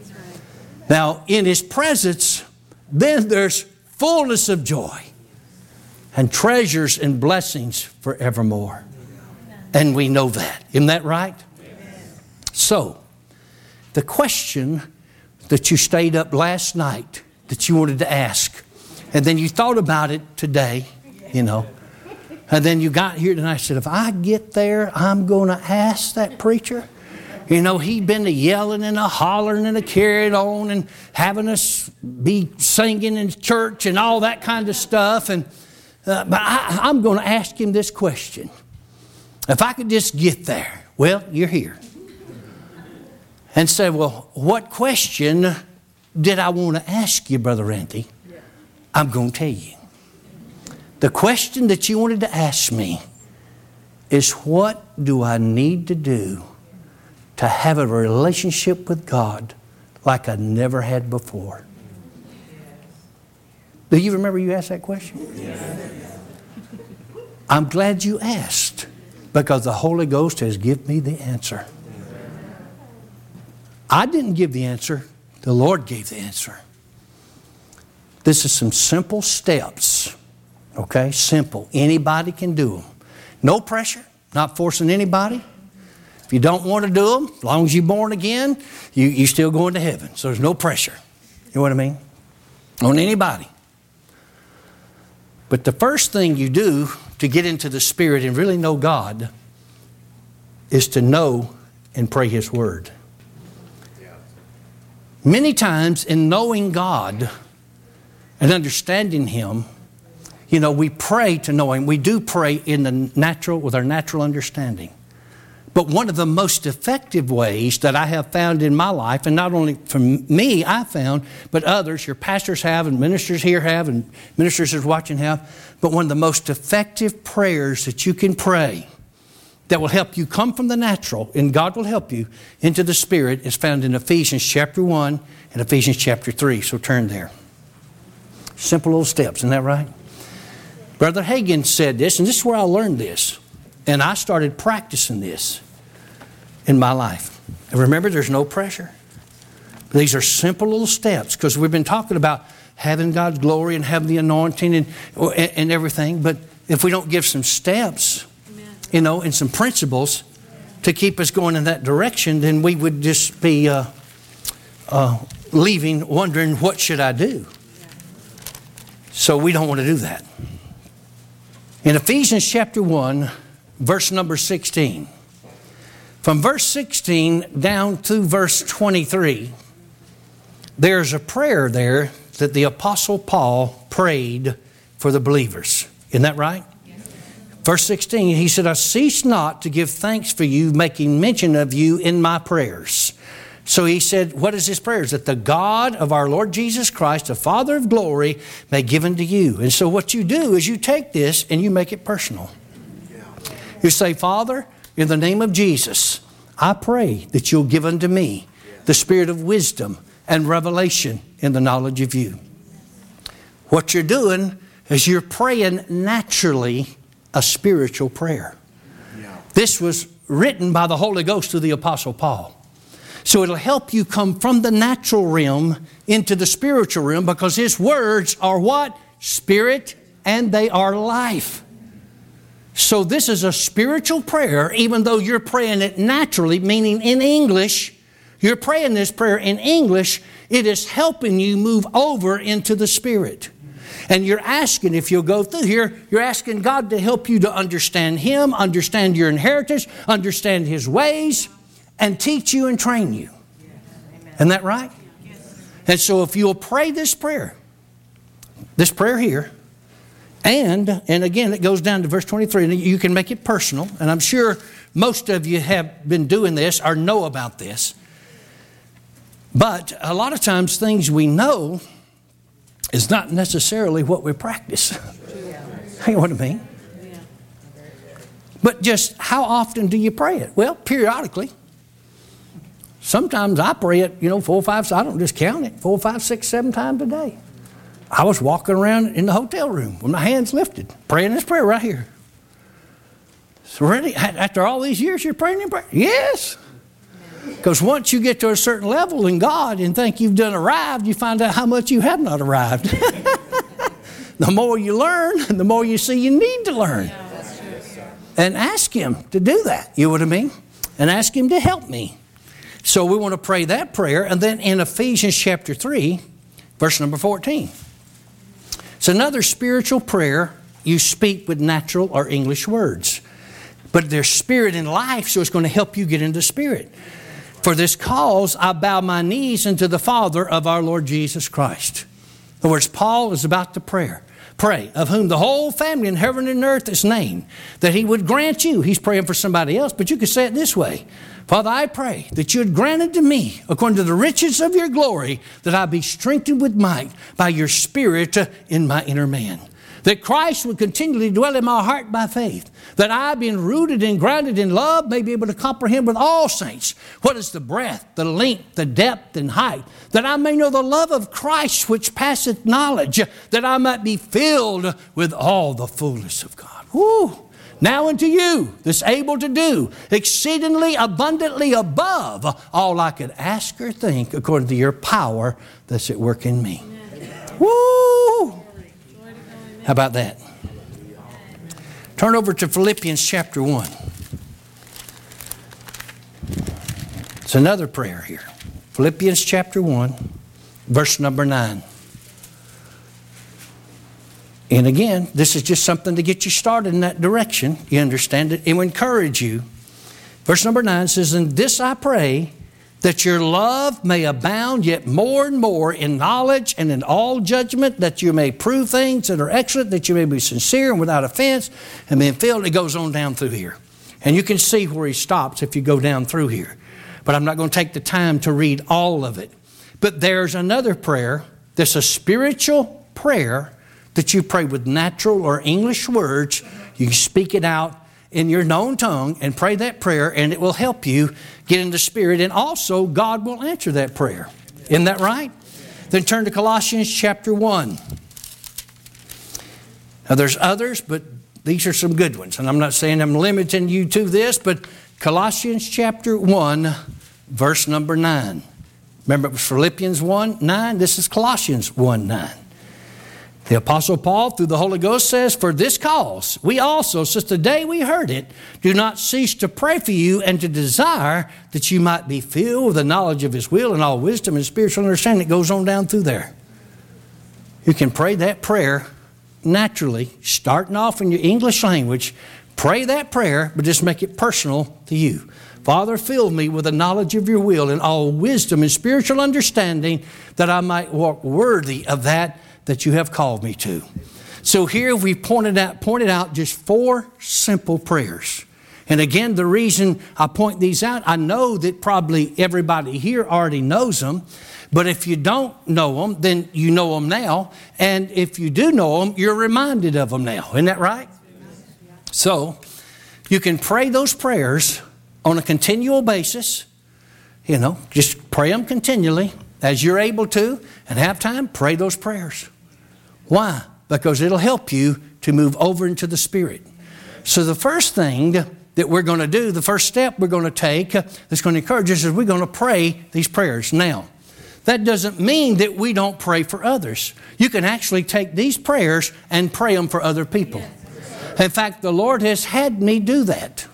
Now, in his presence, then there's fullness of joy and treasures and blessings forevermore. And we know that. Isn't that right? So, the question that you stayed up last night that you wanted to ask, and then you thought about it today, you know, and then you got here tonight and said, if I get there, I'm going to ask that preacher. You know, he'd been a yelling and a hollering and a carrying on and having us be singing in church and all that kind of stuff. And uh, but I, I'm going to ask him this question. If I could just get there, well, you're here. And say, well, what question did I want to ask you, Brother Randy? I'm going to tell you. The question that you wanted to ask me is what do I need to do to have a relationship with God like I never had before? Do you remember you asked that question? Yes. I'm glad you asked because the Holy Ghost has given me the answer. I didn't give the answer, the Lord gave the answer. This is some simple steps, okay? Simple. Anybody can do them. No pressure, not forcing anybody. If you don't want to do them, as long as you're born again, you, you're still going to heaven. So there's no pressure. You know what I mean? On anybody. But the first thing you do to get into the Spirit and really know God is to know and pray His Word. Many times in knowing God and understanding Him, you know, we pray to know Him. We do pray in the natural, with our natural understanding. But one of the most effective ways that I have found in my life, and not only for me, I found, but others, your pastors have, and ministers here have, and ministers are watching have, but one of the most effective prayers that you can pray that will help you come from the natural, and God will help you, into the Spirit is found in Ephesians chapter 1 and Ephesians chapter 3. So turn there. Simple little steps, isn't that right? Brother Hagin said this, and this is where I learned this. And I started practicing this in my life. And remember, there's no pressure. These are simple little steps because we've been talking about having God's glory and having the anointing and, and everything. But if we don't give some steps, Amen. you know, and some principles to keep us going in that direction, then we would just be uh, uh, leaving wondering, what should I do? So we don't want to do that. In Ephesians chapter 1, verse number 16, from verse 16 down to verse 23, there's a prayer there that the Apostle Paul prayed for the believers. Isn't that right? Verse 16, he said, I cease not to give thanks for you, making mention of you in my prayers. So he said, What is his prayers? That the God of our Lord Jesus Christ, the Father of glory, may give unto you. And so what you do is you take this and you make it personal. You say, Father, in the name of Jesus, I pray that you'll give unto me the spirit of wisdom and revelation in the knowledge of you. What you're doing is you're praying naturally a spiritual prayer. This was written by the Holy Ghost to the Apostle Paul. So it'll help you come from the natural realm into the spiritual realm because his words are what? Spirit and they are life. So this is a spiritual prayer, even though you're praying it naturally, meaning in English. You're praying this prayer in English, it is helping you move over into the Spirit. And you're asking, if you'll go through here, you're asking God to help you to understand Him, understand your inheritance, understand His ways, and teach you and train you. Isn't that right? And so if you'll pray this prayer, this prayer here, and and again it goes down to verse 23, and you can make it personal, and I'm sure most of you have been doing this or know about this. But a lot of times things we know is not necessarily what we practice. you know what I mean? But just how often do you pray it? Well, periodically. Sometimes I pray it, you know, four, five, so I don't just count it, four, five, six, seven times a day. I was walking around in the hotel room with my hands lifted, praying this prayer right here. So? After all these years, you're praying in prayer? Yes. Because once you get to a certain level in God and think you've done arrived, you find out how much you have not arrived. the more you learn, the more you see you need to learn. And ask Him to do that. You know what I mean? And ask Him to help me. So we want to pray that prayer. And then in Ephesians chapter 3, verse number 14, it's another spiritual prayer you speak with natural or English words. But there's spirit in life, so it's going to help you get into spirit. For this cause I bow my knees unto the Father of our Lord Jesus Christ. In other words, Paul is about to pray. Pray, of whom the whole family in heaven and earth is named, that he would grant you. He's praying for somebody else, but you could say it this way Father, I pray that you had granted to me, according to the riches of your glory, that I be strengthened with might by your Spirit in my inner man that Christ would continually dwell in my heart by faith, that I, being rooted and grounded in love, may be able to comprehend with all saints what is the breadth, the length, the depth, and height, that I may know the love of Christ which passeth knowledge, that I might be filled with all the fullness of God. Woo! Now unto you that's able to do exceedingly abundantly above all I could ask or think according to your power that's at work in me. Woo! How about that? Turn over to Philippians chapter 1. It's another prayer here. Philippians chapter 1, verse number 9. And again, this is just something to get you started in that direction. You understand it? It will encourage you. Verse number 9 says, And this I pray that your love may abound yet more and more in knowledge and in all judgment, that you may prove things that are excellent, that you may be sincere and without offense, and being filled. It goes on down through here. And you can see where he stops if you go down through here. But I'm not going to take the time to read all of it. But there's another prayer that's a spiritual prayer that you pray with natural or English words. You speak it out in your known tongue and pray that prayer, and it will help you get in the Spirit. And also, God will answer that prayer. Isn't that right? Then turn to Colossians chapter 1. Now, there's others, but these are some good ones. And I'm not saying I'm limiting you to this, but Colossians chapter 1, verse number 9. Remember, it was Philippians 1 9. This is Colossians 1 9. The Apostle Paul, through the Holy Ghost, says, For this cause, we also, since the day we heard it, do not cease to pray for you and to desire that you might be filled with the knowledge of His will and all wisdom and spiritual understanding. It goes on down through there. You can pray that prayer naturally, starting off in your English language. Pray that prayer, but just make it personal to you. Father, fill me with the knowledge of your will and all wisdom and spiritual understanding that I might walk worthy of that that you have called me to. So here we pointed out, pointed out just four simple prayers. And again, the reason I point these out, I know that probably everybody here already knows them, but if you don't know them, then you know them now. And if you do know them, you're reminded of them now. Isn't that right? So you can pray those prayers on a continual basis. You know, just pray them continually as you're able to and have time, pray those prayers. Why? Because it'll help you to move over into the Spirit. So, the first thing that we're going to do, the first step we're going to take that's going to encourage us is we're going to pray these prayers. Now, that doesn't mean that we don't pray for others. You can actually take these prayers and pray them for other people. In fact, the Lord has had me do that.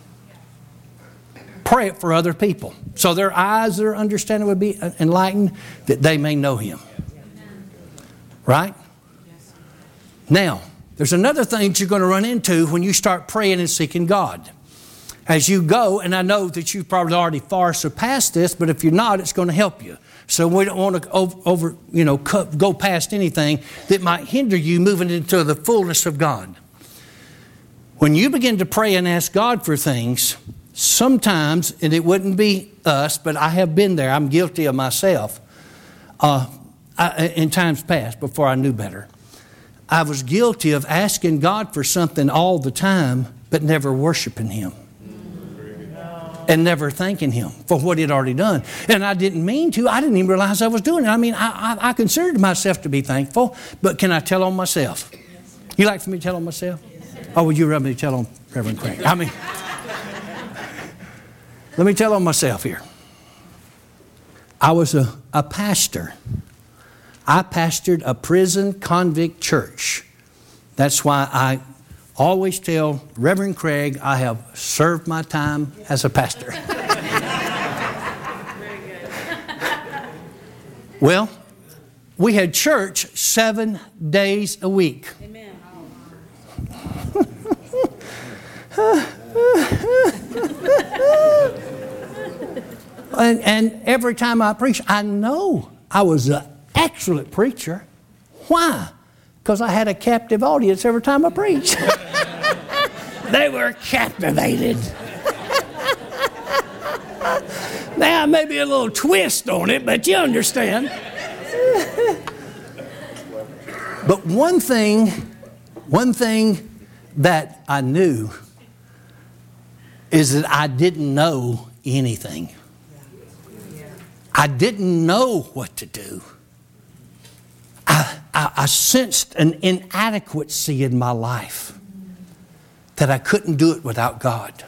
Pray it for other people. So their eyes, their understanding would be enlightened, that they may know Him. Right? Now, there's another thing that you're going to run into when you start praying and seeking God. As you go, and I know that you've probably already far surpassed this, but if you're not, it's going to help you. So we don't want to over, over you know, go past anything that might hinder you moving into the fullness of God. When you begin to pray and ask God for things, sometimes, and it wouldn't be us, but I have been there, I'm guilty of myself, uh, I, in times past before I knew better. I was guilty of asking God for something all the time, but never worshiping Him. And never thanking Him for what He'd already done. And I didn't mean to. I didn't even realize I was doing it. I mean, I, I, I considered myself to be thankful, but can I tell on myself? You like for me to tell on myself? Oh, would you rather me tell on Reverend Craig? I mean, let me tell on myself here. I was a, a pastor I pastored a prison convict church. That's why I always tell Reverend Craig I have served my time as a pastor. well, we had church seven days a week. Amen. and, and every time I preach, I know I was a excellent preacher. Why? Because I had a captive audience every time I preached. they were captivated. now, maybe a little twist on it, but you understand. but one thing, one thing that I knew is that I didn't know anything. I didn't know what to do. I, I, I sensed an inadequacy in my life that I couldn't do it without God.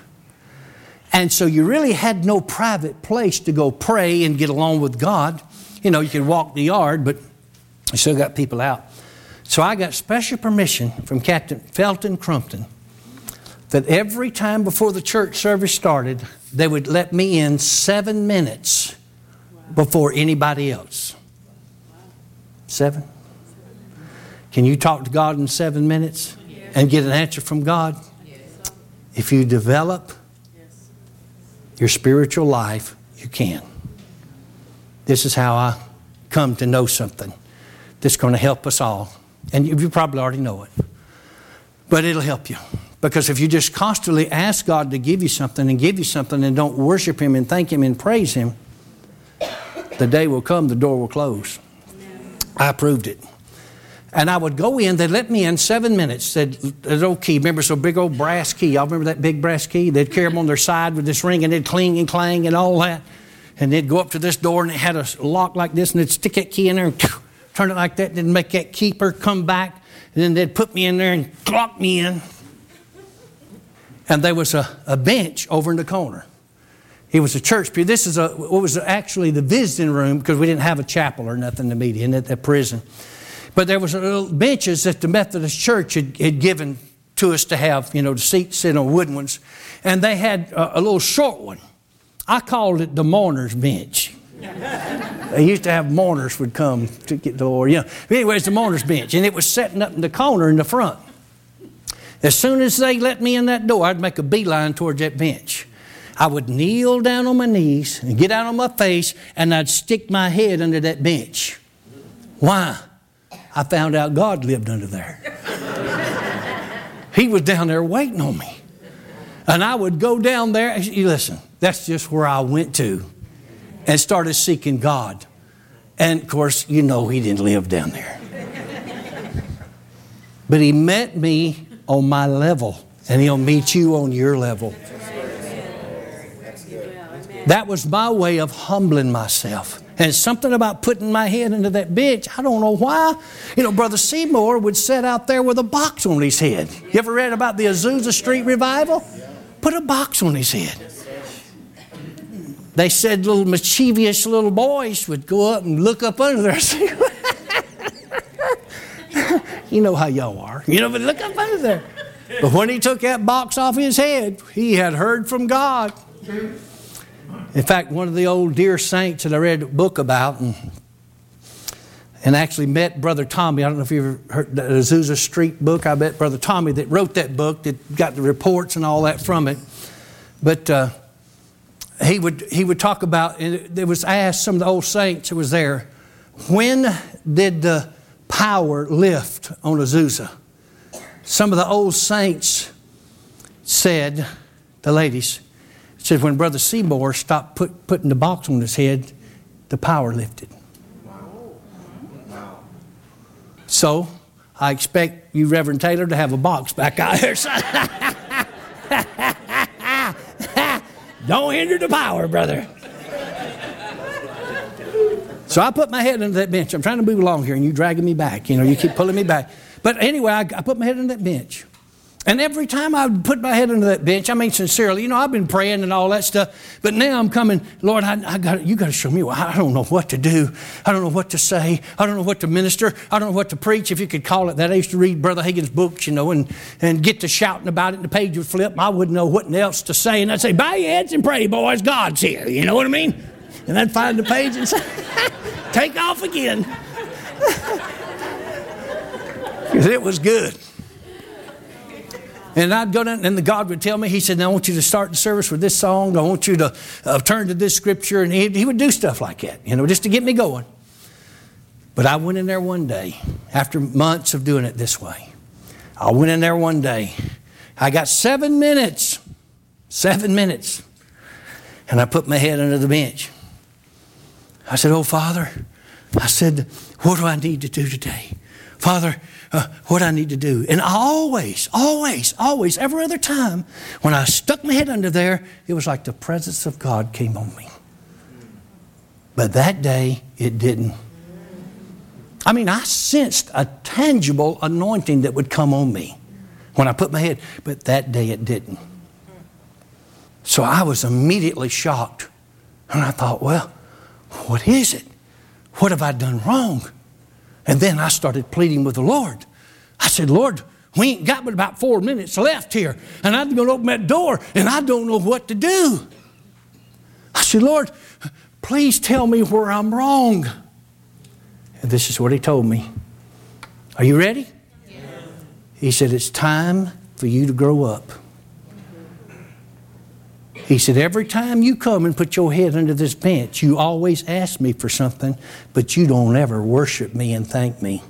And so you really had no private place to go pray and get along with God. You know, you could walk the yard, but you still got people out. So I got special permission from Captain Felton Crumpton that every time before the church service started, they would let me in seven minutes before anybody else. Seven? Can you talk to God in seven minutes and get an answer from God? If you develop your spiritual life, you can. This is how I come to know something that's going to help us all. And you probably already know it, but it'll help you. Because if you just constantly ask God to give you something and give you something and don't worship Him and thank Him and praise Him, the day will come, the door will close. I approved it. And I would go in, they'd let me in seven minutes. Said, there's old key, remember, so big old brass key. Y'all remember that big brass key? They'd carry them on their side with this ring and they'd cling and clang and all that. And they'd go up to this door and it had a lock like this and they'd stick that key in there and turn it like that then make that keeper come back. And then they'd put me in there and lock me in. And there was a, a bench over in the corner. It was a church. pew. This is a, what was actually the visiting room because we didn't have a chapel or nothing to meet in at the prison. But there was little benches that the Methodist Church had, had given to us to have, you know, the seats sit on wooden ones. And they had a, a little short one. I called it the mourner's bench. they used to have mourners would come to get the Lord. You know. But the mourner's bench. And it was setting up in the corner in the front. As soon as they let me in that door, I'd make a beeline towards that bench. I would kneel down on my knees and get out on my face, and I'd stick my head under that bench. Why? I found out God lived under there. he was down there waiting on me. And I would go down there. You listen, that's just where I went to and started seeking God. And of course, you know He didn't live down there. But He met me on my level, and He'll meet you on your level. That was my way of humbling myself. And something about putting my head into that bench, I don't know why. You know, Brother Seymour would sit out there with a box on his head. You ever read about the Azusa Street revival? Put a box on his head. They said little mischievous little boys would go up and look up under there. you know how y'all are. You know, but look up under there. But when he took that box off his head, he had heard from God. In fact, one of the old dear saints that I read a book about and, and actually met Brother Tommy. I don't know if you ever heard the Azusa Street book. I bet Brother Tommy that wrote that book, that got the reports and all that from it. But uh, he, would, he would talk about, and it was asked some of the old saints that was there, when did the power lift on Azusa? Some of the old saints said, the ladies, said when Brother Seymour stopped put, putting the box on his head, the power lifted. So I expect you, Reverend Taylor, to have a box back out here. Don't hinder the power, brother. So I put my head under that bench. I'm trying to move along here, and you dragging me back. You know, you keep pulling me back. But anyway, I, I put my head under that bench. And every time I would put my head under that bench, I mean sincerely, you know, I've been praying and all that stuff, but now I'm coming, Lord, I, I got you got to show me. I don't know what to do. I don't know what to say. I don't know what to minister. I don't know what to preach, if you could call it that. I used to read Brother Hagin's books, you know, and, and get to shouting about it, and the page would flip, I wouldn't know what else to say. And I'd say, bow your heads and pray, boys, God's here. You know what I mean? And I'd find the page and say, take off again. Because it was good. And I'd go down, and the God would tell me, He said, I want you to start the service with this song. I want you to uh, turn to this scripture. And he, he would do stuff like that, you know, just to get me going. But I went in there one day, after months of doing it this way. I went in there one day. I got seven minutes, seven minutes. And I put my head under the bench. I said, Oh, Father, I said, what do I need to do today? Father, uh, what I need to do. And I always, always, always, every other time, when I stuck my head under there, it was like the presence of God came on me. But that day, it didn't. I mean, I sensed a tangible anointing that would come on me when I put my head, but that day it didn't. So I was immediately shocked. And I thought, well, what is it? What have I done wrong? And then I started pleading with the Lord. I said, Lord, we ain't got but about four minutes left here. And I'm going to open that door and I don't know what to do. I said, Lord, please tell me where I'm wrong. And this is what he told me. Are you ready? He said, It's time for you to grow up. He said, Every time you come and put your head under this bench, you always ask me for something, but you don't ever worship me and thank me.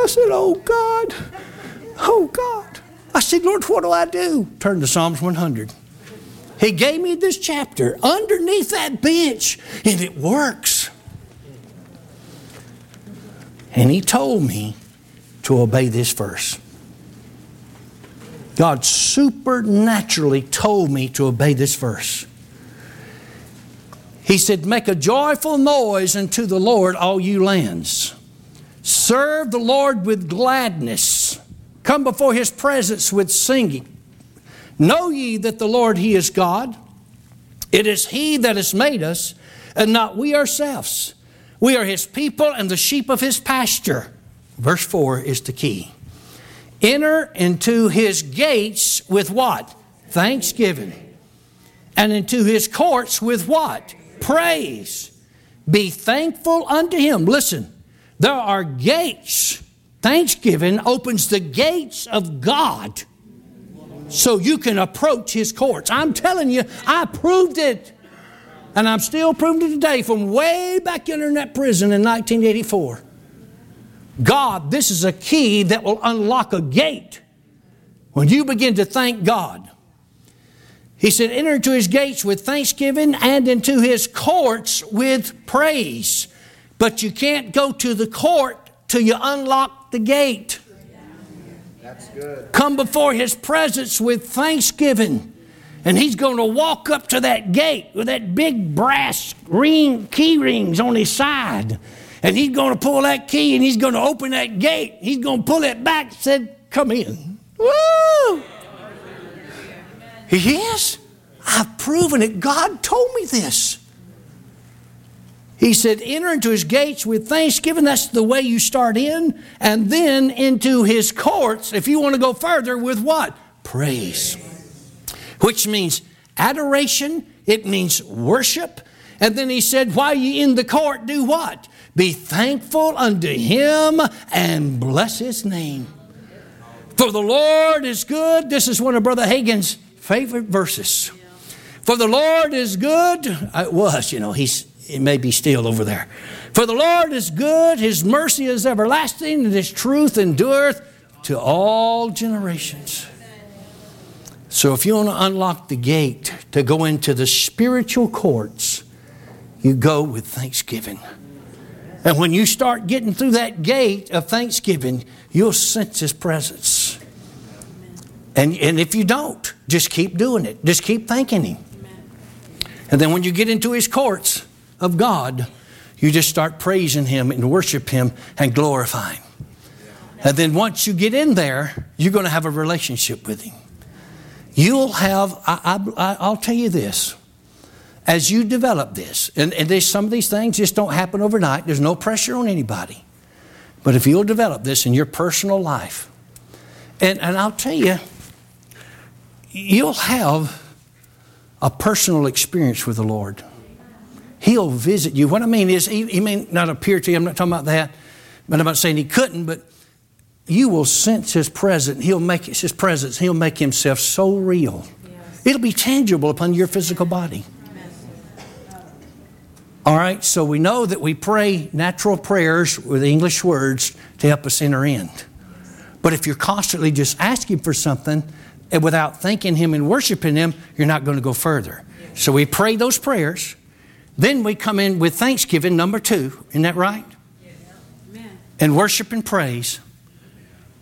I said, Oh God, oh God. I said, Lord, what do I do? Turn to Psalms 100. He gave me this chapter underneath that bench, and it works. And He told me to obey this verse. God supernaturally told me to obey this verse. He said, Make a joyful noise unto the Lord, all you lands. Serve the Lord with gladness. Come before his presence with singing. Know ye that the Lord, he is God. It is he that has made us, and not we ourselves. We are his people and the sheep of his pasture. Verse 4 is the key. Enter into his gates with what? Thanksgiving. And into his courts with what? Praise. Be thankful unto him. Listen, there are gates. Thanksgiving opens the gates of God so you can approach his courts. I'm telling you, I proved it. And I'm still proving it today from way back in that prison in 1984. God, this is a key that will unlock a gate. When you begin to thank God, He said, enter into His gates with thanksgiving and into His courts with praise. But you can't go to the court till you unlock the gate. That's good. Come before His presence with thanksgiving. And he's going to walk up to that gate with that big brass ring, key rings on his side. And he's going to pull that key and he's going to open that gate. He's going to pull it back and said, Come in. Woo! He is. I've proven it. God told me this. He said, enter into his gates with thanksgiving. That's the way you start in. And then into his courts, if you want to go further, with what? Praise. Which means adoration, it means worship. And then he said, while you in the court, do what? Be thankful unto him and bless his name. For the Lord is good. This is one of Brother Hagin's favorite verses. For the Lord is good. Uh, it was, you know, he's it may be still over there. For the Lord is good, his mercy is everlasting, and his truth endureth to all generations. So if you want to unlock the gate to go into the spiritual courts, you go with thanksgiving. And when you start getting through that gate of thanksgiving, you'll sense His presence. And, and if you don't, just keep doing it. Just keep thanking Him. And then when you get into His courts of God, you just start praising Him and worship Him and glorify Him. And then once you get in there, you're going to have a relationship with Him. You'll have, I, I, I'll tell you this as you develop this, and, and some of these things just don't happen overnight, there's no pressure on anybody. But if you'll develop this in your personal life, and, and I'll tell you, you'll have a personal experience with the Lord. He'll visit you. What I mean is, he, he may not appear to you, I'm not talking about that, but I'm not saying he couldn't, but you will sense his presence. He'll make his presence, he'll make himself so real. Yes. It'll be tangible upon your physical body. All right, so we know that we pray natural prayers with English words to help us enter in. But if you're constantly just asking for something and without thanking Him and worshiping Him, you're not going to go further. So we pray those prayers. Then we come in with thanksgiving, number two. Isn't that right? And worship and praise.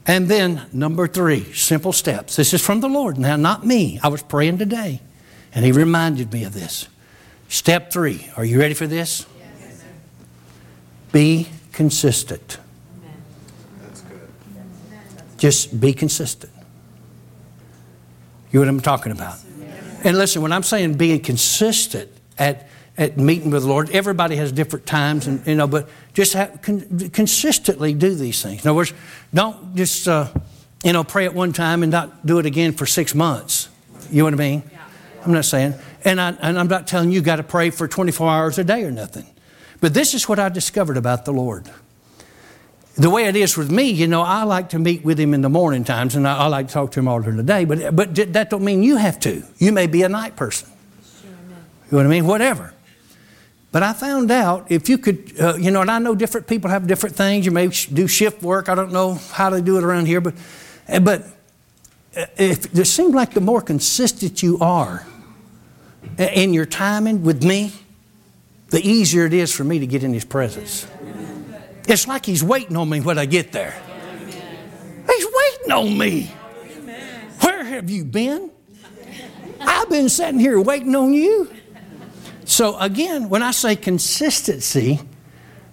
And then number three, simple steps. This is from the Lord now, not me. I was praying today, and He reminded me of this. Step three. Are you ready for this? Yes. Be consistent. That's good. Just be consistent. You know what I'm talking about? And listen, when I'm saying being consistent at, at meeting with the Lord, everybody has different times, and you know, but just have, con- consistently do these things. In other words, don't just uh, you know pray at one time and not do it again for six months. You know what I mean? I'm not saying. And, I, and I'm not telling you you got to pray for 24 hours a day or nothing. But this is what I discovered about the Lord. The way it is with me, you know, I like to meet with him in the morning times and I, I like to talk to him all during the day, but, but that don't mean you have to. You may be a night person. Sure, you know what I mean? Whatever. But I found out if you could, uh, you know, and I know different people have different things. You may do shift work. I don't know how they do it around here, but, but uh, if, it seems like the more consistent you are, in your timing with me, the easier it is for me to get in His presence. It's like He's waiting on me when I get there. He's waiting on me. Where have you been? I've been sitting here waiting on you. So again, when I say consistency,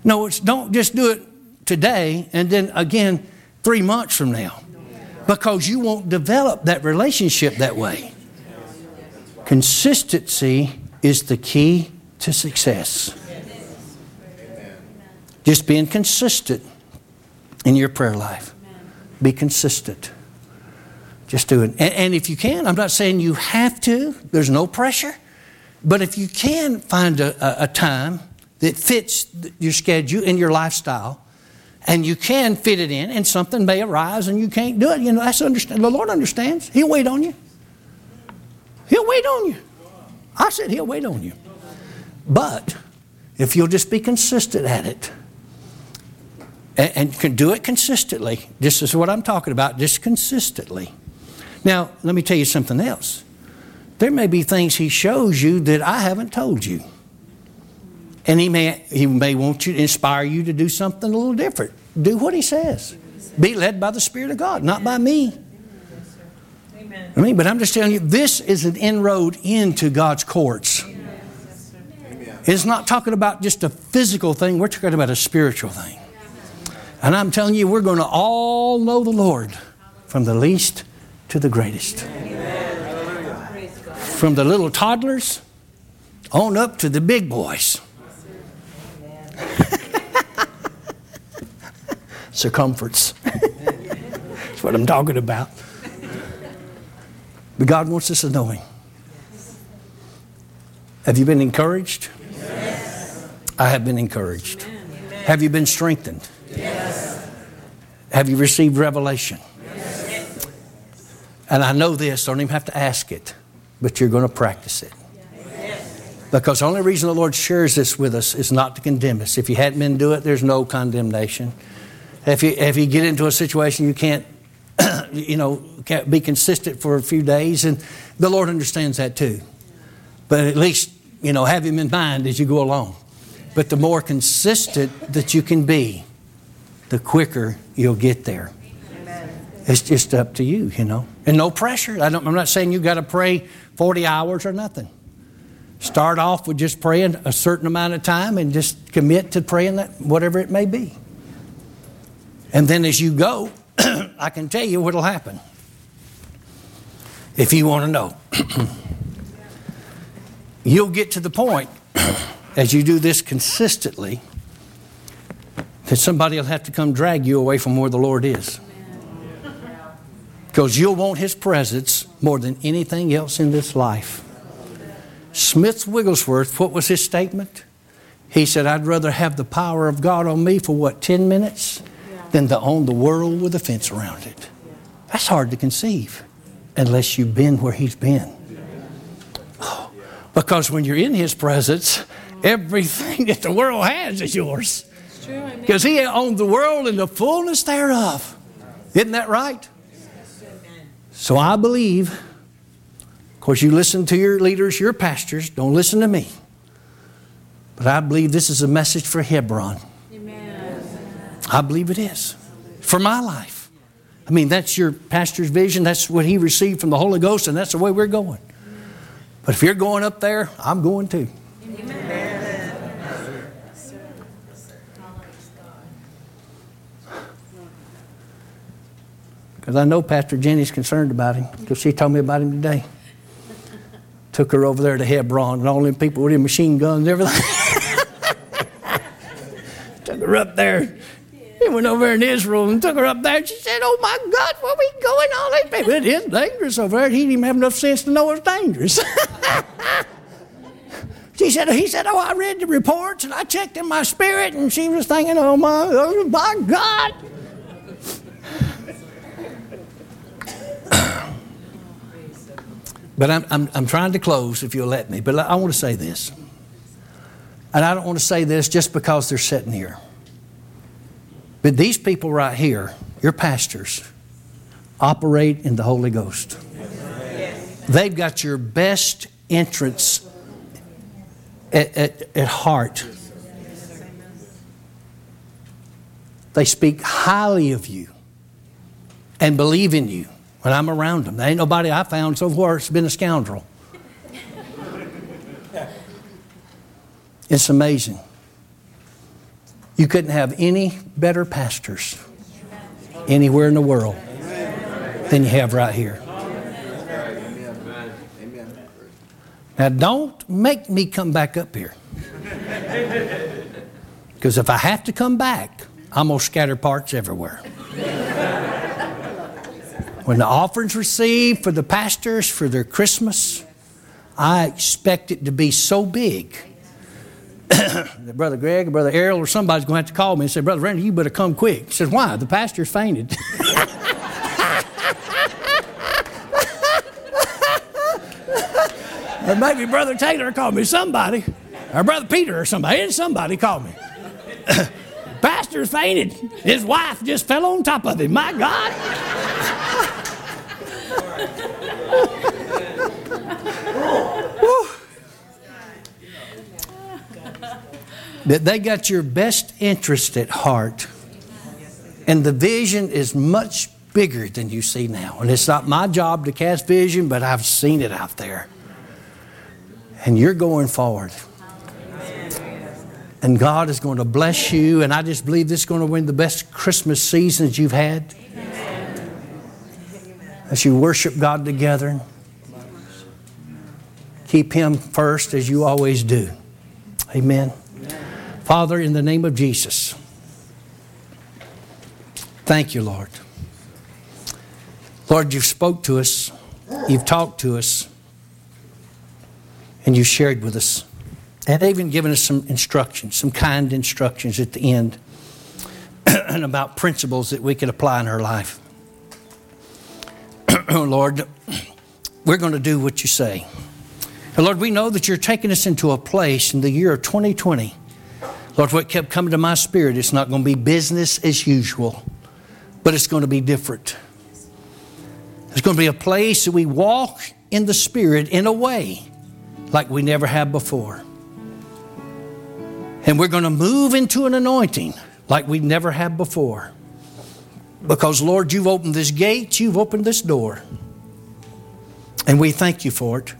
no, it's don't just do it today and then again three months from now. Because you won't develop that relationship that way. Consistency is the key to success. Just being consistent in your prayer life. Be consistent. Just do it. And, and, if you can, I'm not saying you have to, there's no pressure. But if you can find a, a, a time that fits your schedule and your lifestyle, and you can fit it in, and something may arise and you can't do it, you know, that's understand. The Lord understands. He'll wait on you. He'll wait on you. I said He'll wait on you. But if you'll just be consistent at it, and, and can do it consistently, this is what I'm talking about, just consistently. Now, let me tell you something else. There may be things He shows you that I haven't told you. And he may, he may want you to inspire you to do something a little different. Do what he says. Be led by the Spirit of God, not by me. Amen. I mean, but I'm just telling you, this is an inroad into God's courts. It's not talking about just a physical thing, we're talking about a spiritual thing. And I'm telling you, we're going to all know the Lord from the least to the greatest. From the little toddlers on up to the big boys. Circumference. That's what I'm talking about. But God wants us to know Him. Have you been encouraged? Yes. I have been encouraged. Amen. Have you been strengthened? Yes. Have you received revelation? Yes. And I know this, don't even have to ask it, but you're going to practice it. Because the only reason the Lord shares this with us is not to condemn us. If you hadn't been do it, there's no condemnation. If you, if you get into a situation you can't, you know, be consistent for a few days, and the Lord understands that too. But at least, you know, have Him in mind as you go along. But the more consistent that you can be, the quicker you'll get there. It's just up to you, you know. And no pressure. I don't, I'm not saying you've got to pray 40 hours or nothing. Start off with just praying a certain amount of time and just commit to praying that, whatever it may be. And then as you go, I can tell you what'll happen. If you want to know, you'll get to the point as you do this consistently that somebody will have to come drag you away from where the Lord is. Because you'll want His presence more than anything else in this life. Smith Wigglesworth, what was his statement? He said, I'd rather have the power of God on me for what, 10 minutes than to own the world with a fence around it. That's hard to conceive unless you've been where he's been. Oh, because when you're in his presence, everything that the world has is yours. Because he owned the world and the fullness thereof. Isn't that right? So I believe of course, you listen to your leaders, your pastors. Don't listen to me. But I believe this is a message for Hebron. I believe it is for my life. I mean, that's your pastor's vision. That's what he received from the Holy Ghost, and that's the way we're going. But if you're going up there, I'm going too. Because I know Pastor Jenny's concerned about him because she told me about him today. Took her over there to Hebron, and all them people with their machine guns everything. took her up there. He went over in Israel and took her up there. And she said, "Oh my God, where we going? All these people, it is dangerous over there. He didn't even have enough sense to know it's dangerous." she said, "He said, oh, I read the reports and I checked in my spirit, and she was thinking, oh my, oh my God." But I'm, I'm, I'm trying to close, if you'll let me. But I want to say this. And I don't want to say this just because they're sitting here. But these people right here, your pastors, operate in the Holy Ghost. They've got your best interests at, at, at heart. They speak highly of you and believe in you when I'm around them. There ain't nobody I found so far that's been a scoundrel. It's amazing. You couldn't have any better pastors anywhere in the world than you have right here. Now, don't make me come back up here. Because if I have to come back, I'm going to scatter parts everywhere. when the offerings received for the pastors for their Christmas, I expect it to be so big Brother Greg or Brother Errol or somebody's going to have to call me and say, Brother Randy, you better come quick. He says, Why? The pastor's fainted. or maybe Brother Taylor called me, somebody, or Brother Peter or somebody, and somebody called me. Pastor fainted. His wife just fell on top of him. My God. that they got your best interest at heart. And the vision is much bigger than you see now. And it's not my job to cast vision, but I've seen it out there. And you're going forward. And God is going to bless you. And I just believe this is going to win the best Christmas seasons you've had. As you worship God together, keep Him first as you always do. Amen. Father, in the name of Jesus, thank you, Lord. Lord, you've spoke to us, you've talked to us, and you've shared with us, and even given us some instructions, some kind instructions at the end, and about principles that we could apply in our life. Oh, Lord, we're going to do what you say. And Lord, we know that you're taking us into a place in the year of 2020 Lord, what kept coming to my spirit, it's not going to be business as usual, but it's going to be different. It's going to be a place that we walk in the Spirit in a way like we never have before. And we're going to move into an anointing like we never have before. Because, Lord, you've opened this gate, you've opened this door. And we thank you for it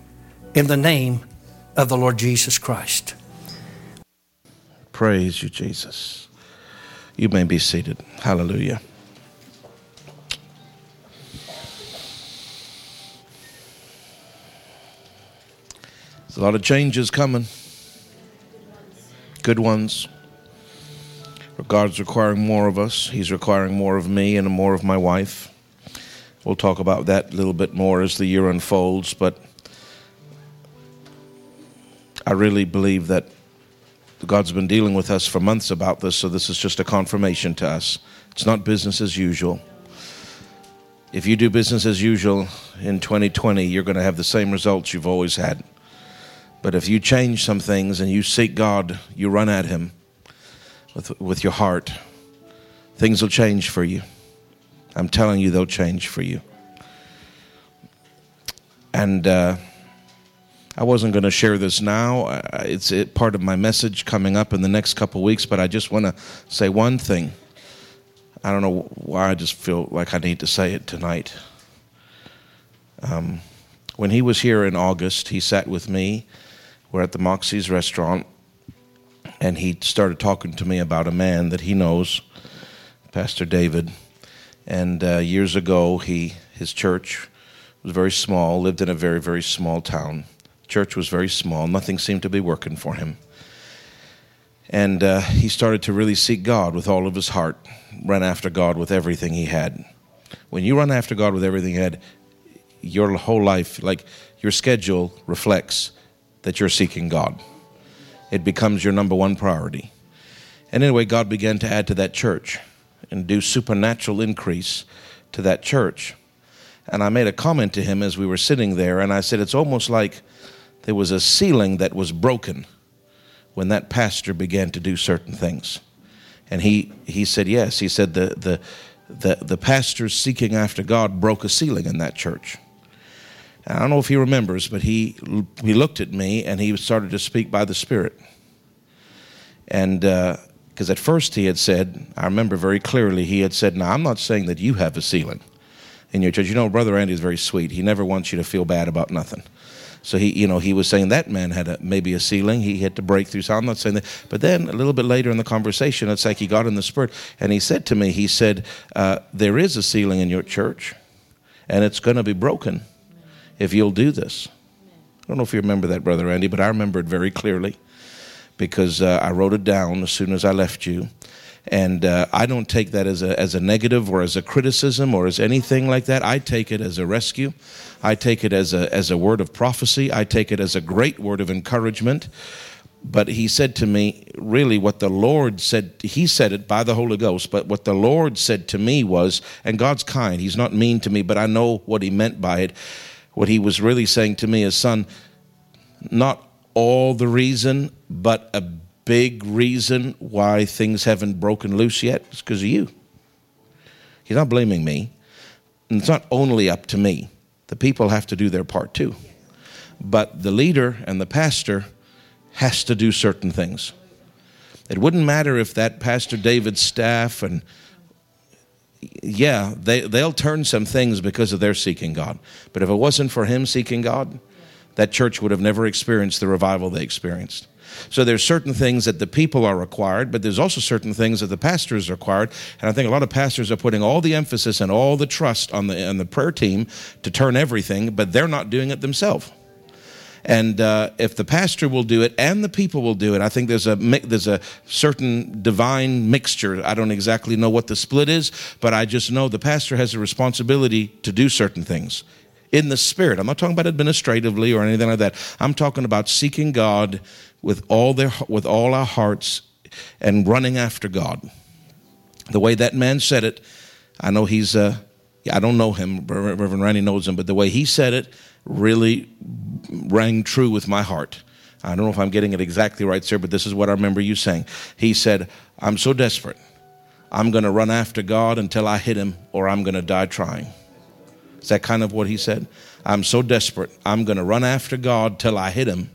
in the name of the Lord Jesus Christ. Praise you, Jesus. You may be seated. Hallelujah. There's a lot of changes coming. Good ones. God's requiring more of us. He's requiring more of me and more of my wife. We'll talk about that a little bit more as the year unfolds, but I really believe that God's been dealing with us for months about this, so this is just a confirmation to us. It's not business as usual. If you do business as usual in 2020, you're going to have the same results you've always had. But if you change some things and you seek God, you run at Him with, with your heart, things will change for you. I'm telling you, they'll change for you. And, uh, I wasn't going to share this now. It's part of my message coming up in the next couple weeks, but I just want to say one thing. I don't know why I just feel like I need to say it tonight. Um, when he was here in August, he sat with me. We're at the Moxie's restaurant, and he started talking to me about a man that he knows, Pastor David. And uh, years ago, he his church was very small, lived in a very very small town Church was very small, nothing seemed to be working for him. And uh, he started to really seek God with all of his heart, run after God with everything he had. When you run after God with everything you had, your whole life, like your schedule, reflects that you're seeking God. It becomes your number one priority. And anyway, God began to add to that church and do supernatural increase to that church. And I made a comment to him as we were sitting there, and I said, It's almost like there was a ceiling that was broken when that pastor began to do certain things. And he, he said, yes. He said the, the, the, the pastors seeking after God broke a ceiling in that church. And I don't know if he remembers, but he, he looked at me and he started to speak by the Spirit. And because uh, at first he had said, I remember very clearly, he had said, Now, I'm not saying that you have a ceiling in your church. You know, Brother Randy is very sweet. He never wants you to feel bad about nothing. So he, you know, he was saying that man had a, maybe a ceiling. He had to break through. So I'm not saying that. But then a little bit later in the conversation, it's like he got in the spirit and he said to me, he said, uh, "There is a ceiling in your church, and it's going to be broken if you'll do this." I don't know if you remember that, brother Randy, but I remember it very clearly. because uh, I wrote it down as soon as I left you. And uh, I don't take that as a, as a negative or as a criticism or as anything like that. I take it as a rescue. I take it as a, as a word of prophecy. I take it as a great word of encouragement. But he said to me, really, what the Lord said, he said it by the Holy Ghost, but what the Lord said to me was, and God's kind, he's not mean to me, but I know what he meant by it. What he was really saying to me is, son, not all the reason, but a big reason why things haven't broken loose yet is because of you. He's not blaming me. And it's not only up to me, the people have to do their part too. But the leader and the pastor has to do certain things. It wouldn't matter if that Pastor David's staff and yeah, they, they'll turn some things because of their seeking God. But if it wasn't for him seeking God, that church would have never experienced the revival they experienced. So there's certain things that the people are required, but there's also certain things that the pastors are required. And I think a lot of pastors are putting all the emphasis and all the trust on the on the prayer team to turn everything, but they're not doing it themselves. And uh, if the pastor will do it and the people will do it, I think there's a there's a certain divine mixture. I don't exactly know what the split is, but I just know the pastor has a responsibility to do certain things in the spirit. I'm not talking about administratively or anything like that. I'm talking about seeking God with all their with all our hearts and running after God. The way that man said it, I know he's uh, I don't know him, Reverend Randy knows him, but the way he said it really rang true with my heart. I don't know if I'm getting it exactly right, sir, but this is what I remember you saying. He said, I'm so desperate. I'm going to run after God until I hit him, or I'm going to die trying. Is that kind of what he said? I'm so desperate. I'm going to run after God till I hit him,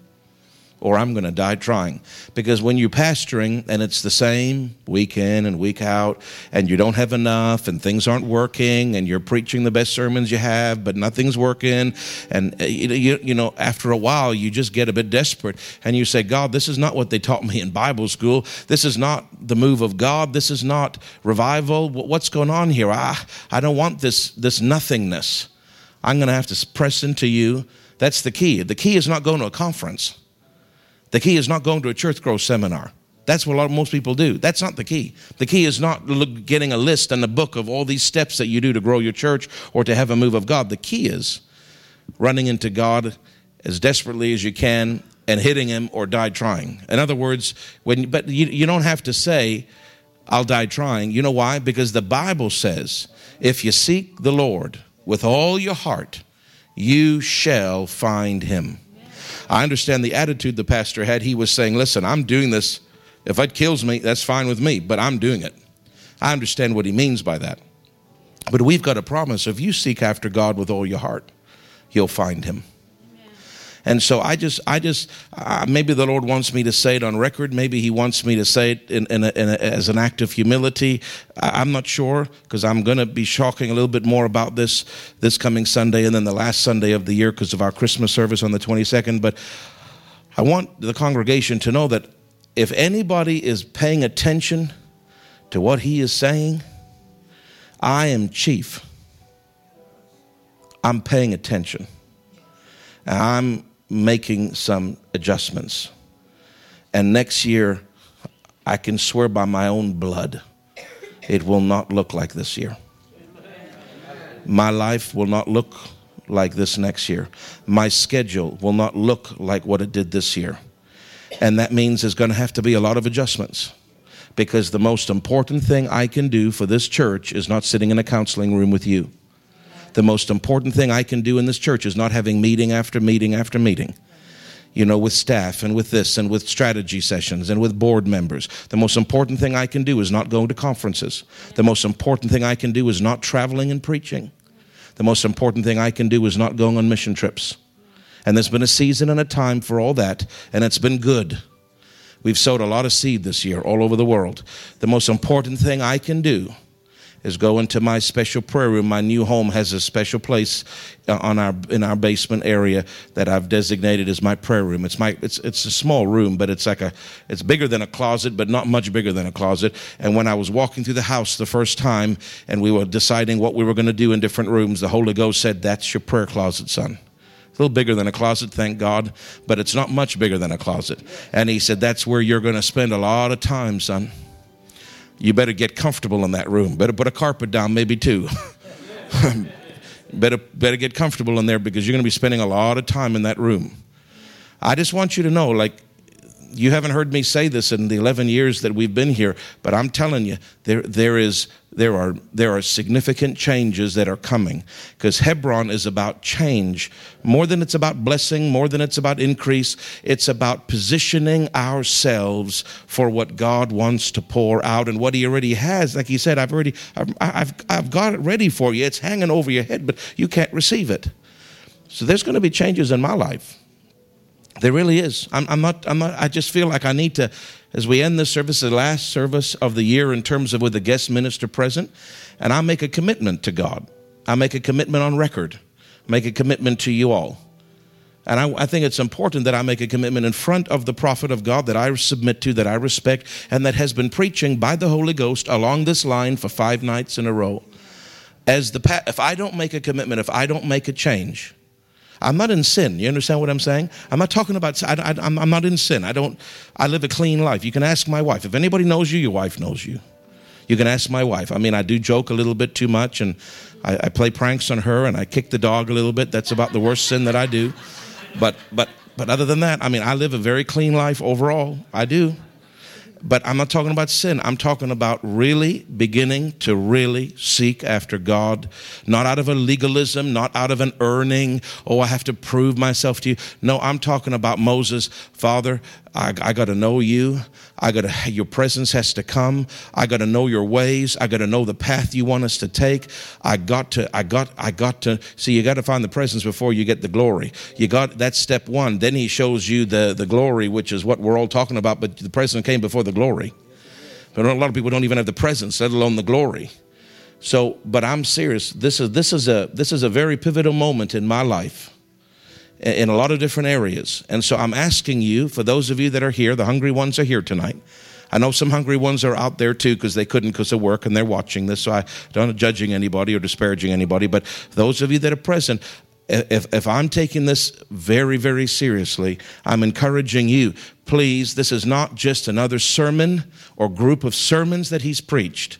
or I'm going to die trying. Because when you're pastoring and it's the same week in and week out, and you don't have enough, and things aren't working, and you're preaching the best sermons you have, but nothing's working, and uh, you, you know, after a while, you just get a bit desperate, and you say, God, this is not what they taught me in Bible school. This is not the move of God. This is not revival. What's going on here? I, I don't want this, this nothingness. I'm going to have to press into you. That's the key. The key is not going to a conference. The key is not going to a church growth seminar. That's what most people do. That's not the key. The key is not getting a list and a book of all these steps that you do to grow your church or to have a move of God. The key is running into God as desperately as you can and hitting Him or die trying. In other words, when but you, you don't have to say, "I'll die trying." You know why? Because the Bible says, "If you seek the Lord with all your heart, you shall find Him." I understand the attitude the pastor had. He was saying, Listen, I'm doing this. If it kills me, that's fine with me, but I'm doing it. I understand what he means by that. But we've got a promise if you seek after God with all your heart, you'll find him. And so I just, I just, uh, maybe the Lord wants me to say it on record. Maybe He wants me to say it in, in, a, in a, as an act of humility. I, am not sure because I'm going to be talking a little bit more about this this coming Sunday and then the last Sunday of the year because of our Christmas service on the 22nd. But I want the congregation to know that if anybody is paying attention to what He is saying, I am chief. I'm paying attention. I'm making some adjustments. And next year, I can swear by my own blood, it will not look like this year. My life will not look like this next year. My schedule will not look like what it did this year. And that means there's going to have to be a lot of adjustments because the most important thing I can do for this church is not sitting in a counseling room with you. The most important thing I can do in this church is not having meeting after meeting after meeting you know, with staff and with this and with strategy sessions and with board members. The most important thing I can do is not going to conferences. The most important thing I can do is not traveling and preaching. The most important thing I can do is not going on mission trips. And there's been a season and a time for all that, and it's been good. We've sowed a lot of seed this year all over the world. The most important thing I can do is go into my special prayer room. My new home has a special place uh, on our in our basement area that I've designated as my prayer room. It's my it's it's a small room, but it's like a it's bigger than a closet, but not much bigger than a closet. And when I was walking through the house the first time, and we were deciding what we were going to do in different rooms, the Holy Ghost said, "That's your prayer closet, son." a little bigger than a closet, thank God, but it's not much bigger than a closet. And he said, That's where you're going to spend a lot of time, son. You better get comfortable in that room. Better put a carpet down, maybe two. better, better get comfortable in there because you're going to be spending a lot of time in that room. I just want you to know, like, you haven't heard me say this in the 11 years that we've been here, but I'm telling you, there, there, is, there, are, there are significant changes that are coming because Hebron is about change. More than it's about blessing, more than it's about increase, it's about positioning ourselves for what God wants to pour out and what He already has. Like He said, I've already, I've, I've, I've got it ready for you. It's hanging over your head, but you can't receive it. So there's going to be changes in my life. There really is. I'm, I'm, not, I'm not, I just feel like I need to, as we end this service, the last service of the year in terms of with the guest minister present, and I make a commitment to God. I make a commitment on record, make a commitment to you all. And I, I, think it's important that I make a commitment in front of the prophet of God that I submit to, that I respect, and that has been preaching by the Holy Ghost along this line for five nights in a row. As the if I don't make a commitment, if I don't make a change, I'm not in sin. You understand what I'm saying? I'm not talking about, I, am not in sin. I don't, I live a clean life. You can ask my wife. If anybody knows you, your wife knows you. You can ask my wife. I mean, I do joke a little bit too much and I, I play pranks on her and I kick the dog a little bit. That's about the worst sin that I do. But, but, but other than that, I mean, I live a very clean life overall. I do. But I'm not talking about sin. I'm talking about really beginning to really seek after God, not out of a legalism, not out of an earning, oh, I have to prove myself to you. No, I'm talking about Moses, Father, I, I got to know you. I got to, your presence has to come. I got to know your ways. I got to know the path you want us to take. I got to, I got, I got to, see, you got to find the presence before you get the glory. You got, that's step one. Then he shows you the, the glory, which is what we're all talking about, but the presence came before the glory. But a lot of people don't even have the presence, let alone the glory. So, but I'm serious. This is, this is a, this is a very pivotal moment in my life in a lot of different areas. And so I'm asking you, for those of you that are here, the hungry ones are here tonight. I know some hungry ones are out there too because they couldn't because of work and they're watching this. So I don't judging anybody or disparaging anybody. But those of you that are present, if, if I'm taking this very, very seriously, I'm encouraging you, please, this is not just another sermon or group of sermons that he's preached.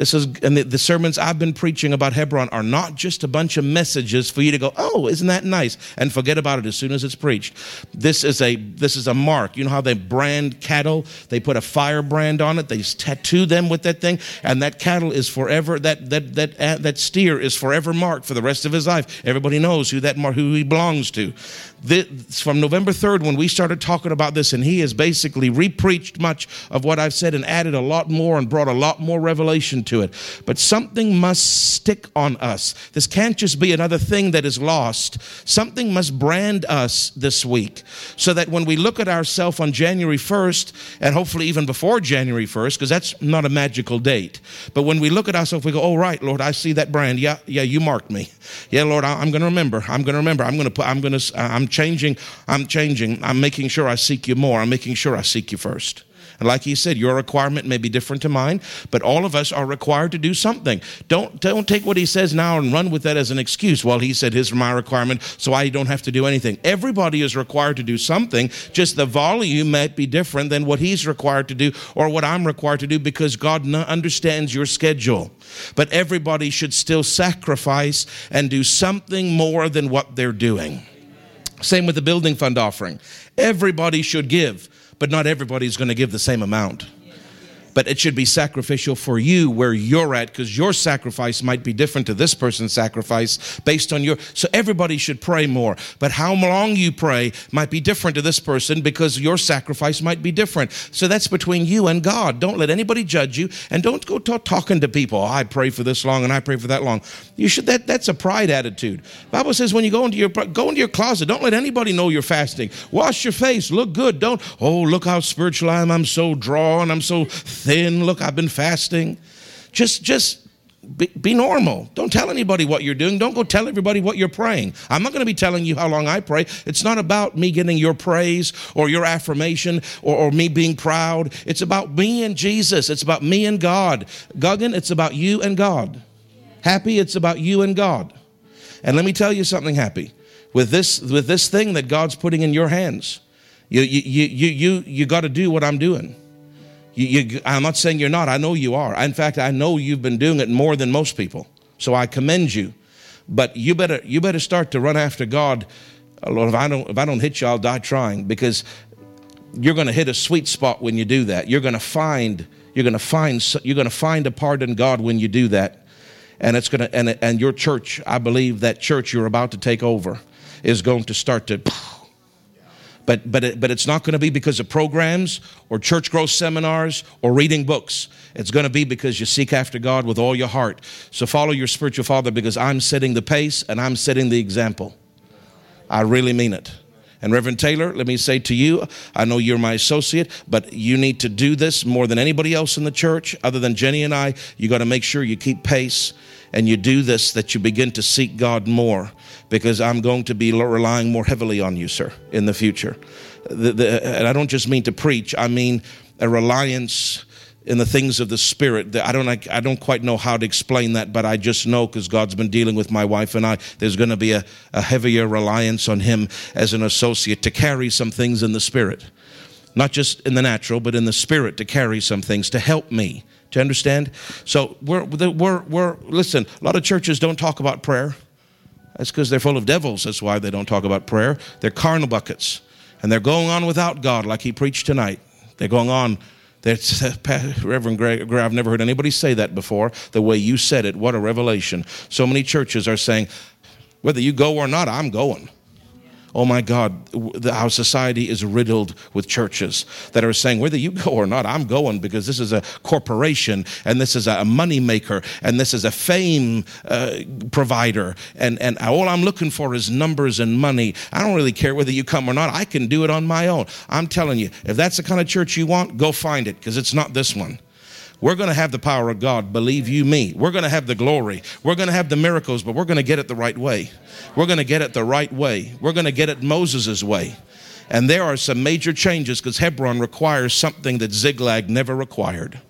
This is, and the, the, sermons I've been preaching about Hebron are not just a bunch of messages for you to go, oh, isn't that nice, and forget about it as soon as it's preached. This is a this is a mark. You know how they brand cattle? They put a fire brand on it. They tattoo them with that thing, and that cattle is forever. That that that uh, that steer is forever marked for the rest of his life. Everybody knows who that who he belongs to. This, from November 3rd, when we started talking about this, and he has basically repreached much of what I've said and added a lot more and brought a lot more revelation to it. But something must stick on us. This can't just be another thing that is lost. Something must brand us this week so that when we look at ourselves on January 1st, and hopefully even before January 1st, because that's not a magical date, but when we look at ourselves, we go, oh, right, Lord, I see that brand. Yeah, yeah, you marked me. Yeah, Lord, I'm going to remember. I'm going to remember. I'm going to put, I'm going to, I'm changing. I'm changing. I'm making sure I seek you more. I'm making sure I seek you first. And like he said, your requirement may be different to mine, but all of us are required to do something. Don't, don't take what he says now and run with that as an excuse. Well, he said his or my requirement, so I don't have to do anything. Everybody is required to do something, just the volume might be different than what he's required to do or what I'm required to do because God understands your schedule. But everybody should still sacrifice and do something more than what they're doing. Same with the building fund offering. Everybody should give, but not everybody is going to give the same amount but it should be sacrificial for you where you're at because your sacrifice might be different to this person's sacrifice based on your so everybody should pray more. But how long you pray might be different to this person because your sacrifice might be different. So that's between you and god. Don't let anybody judge you and don't go talk, talking to people oh, i pray for this long and i pray for that long. You should that that's a pride attitude. Bible says when you go into your go into your closet don't let anybody know you're fasting. Wash your face look good don't oh look how spiritual i am. I'm so drawn. I'm so thin. Look, I've been fasting. Just, just be, be, normal. Don't tell anybody what you're doing. Don't go tell everybody what you're praying. I'm not going to be telling you how long I pray. It's not about me getting your praise or your affirmation or, or me being proud. It's about me and Jesus. It's about me and God. Guggen, it's about you and God. Happy, it's about you and God. And let me tell you something happy. with this with this thing that God's putting in your hands. You you you you you, you got to do what I'm doing. You, you, I'm not saying you're not. I know you are. In fact, I know you've been doing it more than most people. So I commend you. But you better you better start to run after God. Oh, Lord, if I don't if I don't hit you, I'll die trying because you're going to hit a sweet spot when you do that. You're going to find you're going to find you're going to find a part in God when you do that. And it's going to and and your church, I believe that church you're about to take over is going to start to but, but, it, but it's not going to be because of programs or church growth seminars or reading books. It's going to be because you seek after God with all your heart. So follow your spiritual father because I'm setting the pace and I'm setting the example. I really mean it. And Reverend Taylor, let me say to you, I know you're my associate, but you need to do this more than anybody else in the church, other than Jenny and I. You got to make sure you keep pace and you do this, that you begin to seek God more, because I'm going to be relying more heavily on you, sir, in the future. The, the, and I don't just mean to preach, I mean a reliance in the things of the spirit. I don't, I don't quite know how to explain that, but I just know because God's been dealing with my wife and I, there's going to be a, a heavier reliance on Him as an associate to carry some things in the spirit. Not just in the natural, but in the spirit to carry some things to help me to understand? So we're, we're, we're, listen, a lot of churches don't talk about prayer. That's because they're full of devils. That's why they don't talk about prayer. They're carnal buckets. And they're going on without God, like he preached tonight. They're going on. That's, Reverend Greg, I've never heard anybody say that before. The way you said it, what a revelation. So many churches are saying, whether you go or not, I'm going. Oh my God, our society is riddled with churches that are saying, whether you go or not, I'm going because this is a corporation and this is a money maker and this is a fame uh, provider. And, and all I'm looking for is numbers and money. I don't really care whether you come or not. I can do it on my own. I'm telling you, if that's the kind of church you want, go find it because it's not this one. We're going to have the power of God, believe you me. We're going to have the glory. We're going to have the miracles, but we're going to get it the right way. We're going to get it the right way. We're going to get it Moses' way. And there are some major changes because Hebron requires something that Ziklag never required.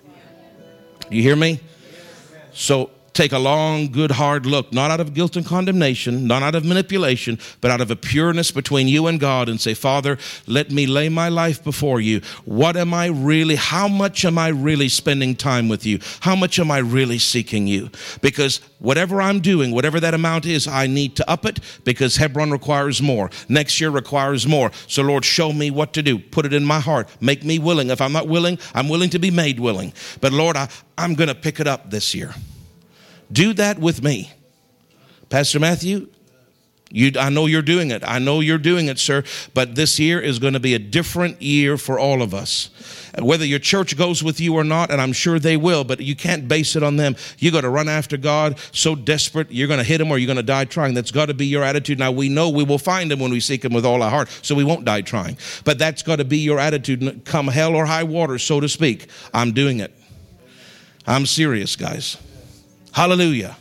You hear me? So take a long, good, hard look, not out of guilt and condemnation, not out of manipulation, but out of a pureness between you and God and say, Father, let me lay my life before you. What am I really, how much am I really spending time with you? How much am I really seeking you? Because whatever I'm doing, whatever that amount is, I need to up it because Hebron requires more. Next year requires more. So, Lord, show me what to do. Put it in my heart. Make me willing. If I'm not willing, I'm willing to be made willing. But, Lord, I, I'm going to pick it up this year. Do that with me. Pastor Matthew, you, I know you're doing it. I know you're doing it, sir. But this year is going to be a different year for all of us. Whether your church goes with you or not, and I'm sure they will, but you can't base it on them. You got to run after God so desperate, you're going to hit him or you're going to die trying. That's got to be your attitude. Now, we know we will find him when we seek him with all our heart, so we won't die trying. But that's got to be your attitude, come hell or high water, so to speak. I'm doing it. I'm serious, guys. Hallelujah.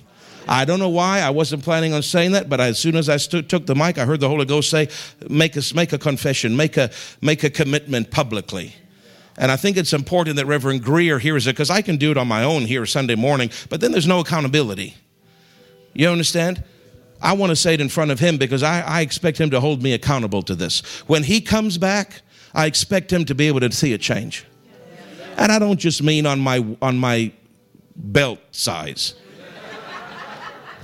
I don't know why I wasn't planning on saying that, but as soon as I took the mic, I heard the Holy Ghost say, "Make a make a confession, make a make a commitment publicly." And I think it's important that Reverend Grier hears it because I can do it on my own here Sunday morning, but then there's no accountability. You understand? I want to say it in front of him because I, I expect him to hold me accountable to this. When he comes back, I expect him to be able to see a change. And I don't just mean on my on my belt size.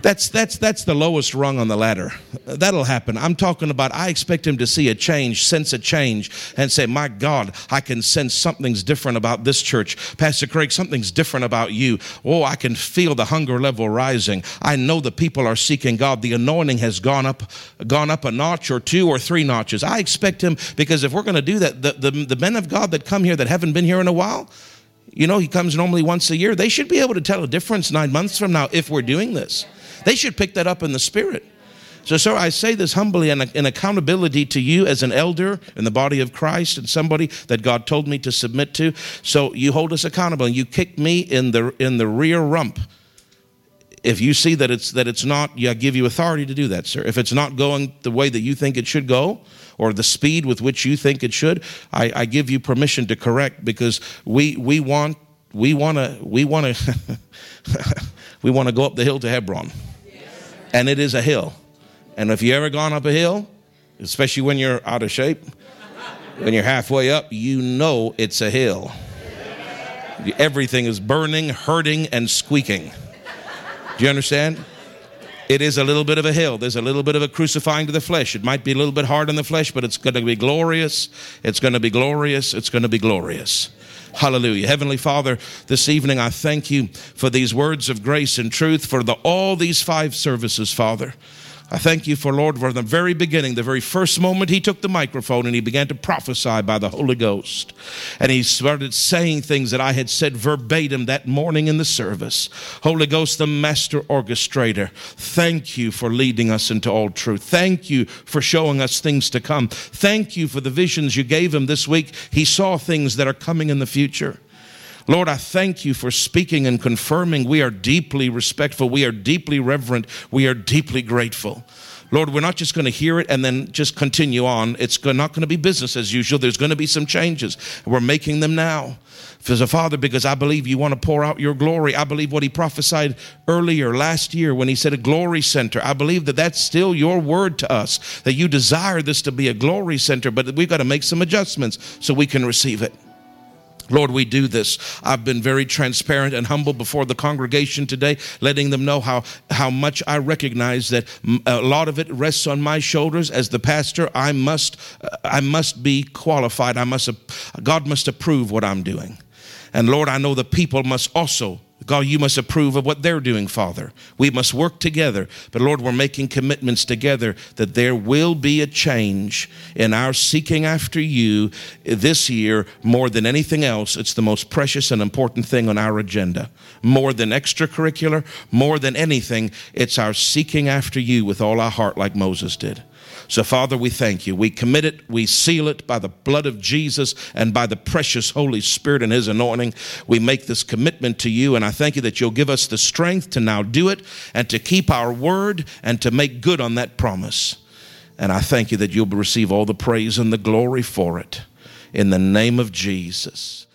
That's, that's, that's the lowest rung on the ladder. That'll happen. I'm talking about, I expect him to see a change, sense a change, and say, My God, I can sense something's different about this church. Pastor Craig, something's different about you. Oh, I can feel the hunger level rising. I know the people are seeking God. The anointing has gone up, gone up a notch or two or three notches. I expect him, because if we're going to do that, the, the, the men of God that come here that haven't been here in a while, you know, he comes normally once a year. They should be able to tell a difference nine months from now if we're doing this. They should pick that up in the spirit. So, sir, I say this humbly in, in accountability to you as an elder in the body of Christ and somebody that God told me to submit to. So you hold us accountable and you kick me in the in the rear rump. If you see that it's that it's not, I give you authority to do that, sir. If it's not going the way that you think it should go, or the speed with which you think it should, I, I give you permission to correct because we we want we want to we want to we want to go up the hill to Hebron and it is a hill. And if you ever gone up a hill, especially when you're out of shape, when you're halfway up, you know it's a hill. Everything is burning, hurting, and squeaking. Do you understand? It is a little bit of a hill. There's a little bit of a crucifying to the flesh. It might be a little bit hard on the flesh, but it's going to be glorious. It's going to be glorious. It's going to be glorious. Hallelujah. Heavenly Father, this evening I thank you for these words of grace and truth for the, all these five services, Father. I thank you for, Lord, from the very beginning, the very first moment he took the microphone and he began to prophesy by the Holy Ghost. And he started saying things that I had said verbatim that morning in the service. Holy Ghost, the master orchestrator, thank you for leading us into all truth. Thank you for showing us things to come. Thank you for the visions you gave him this week. He saw things that are coming in the future. Lord, I thank you for speaking and confirming. We are deeply respectful. We are deeply reverent. We are deeply grateful. Lord, we're not just going to hear it and then just continue on. It's not going to be business as usual. There's going to be some changes. We're making them now. As a father, because I believe you want to pour out your glory. I believe what he prophesied earlier last year when he said a glory center. I believe that that's still your word to us, that you desire this to be a glory center, but we've got to make some adjustments so we can receive it. Lord, we do this. I've been very transparent and humble before the congregation today, letting them know how, how much I recognize that a lot of it rests on my shoulders as the pastor. I must, uh, I must be qualified. I must, God must approve what I'm doing. And Lord, I know the people must also God, you must approve of what they're doing, Father. We must work together. But Lord, we're making commitments together that there will be a change in our seeking after you this year more than anything else. It's the most precious and important thing on our agenda. More than extracurricular, more than anything, it's our seeking after you with all our heart, like Moses did. So, Father, we thank you. We commit it, we seal it by the blood of Jesus and by the precious Holy Spirit and His anointing. We make this commitment to you, and I thank you that you'll give us the strength to now do it and to keep our word and to make good on that promise. And I thank you that you'll receive all the praise and the glory for it. In the name of Jesus.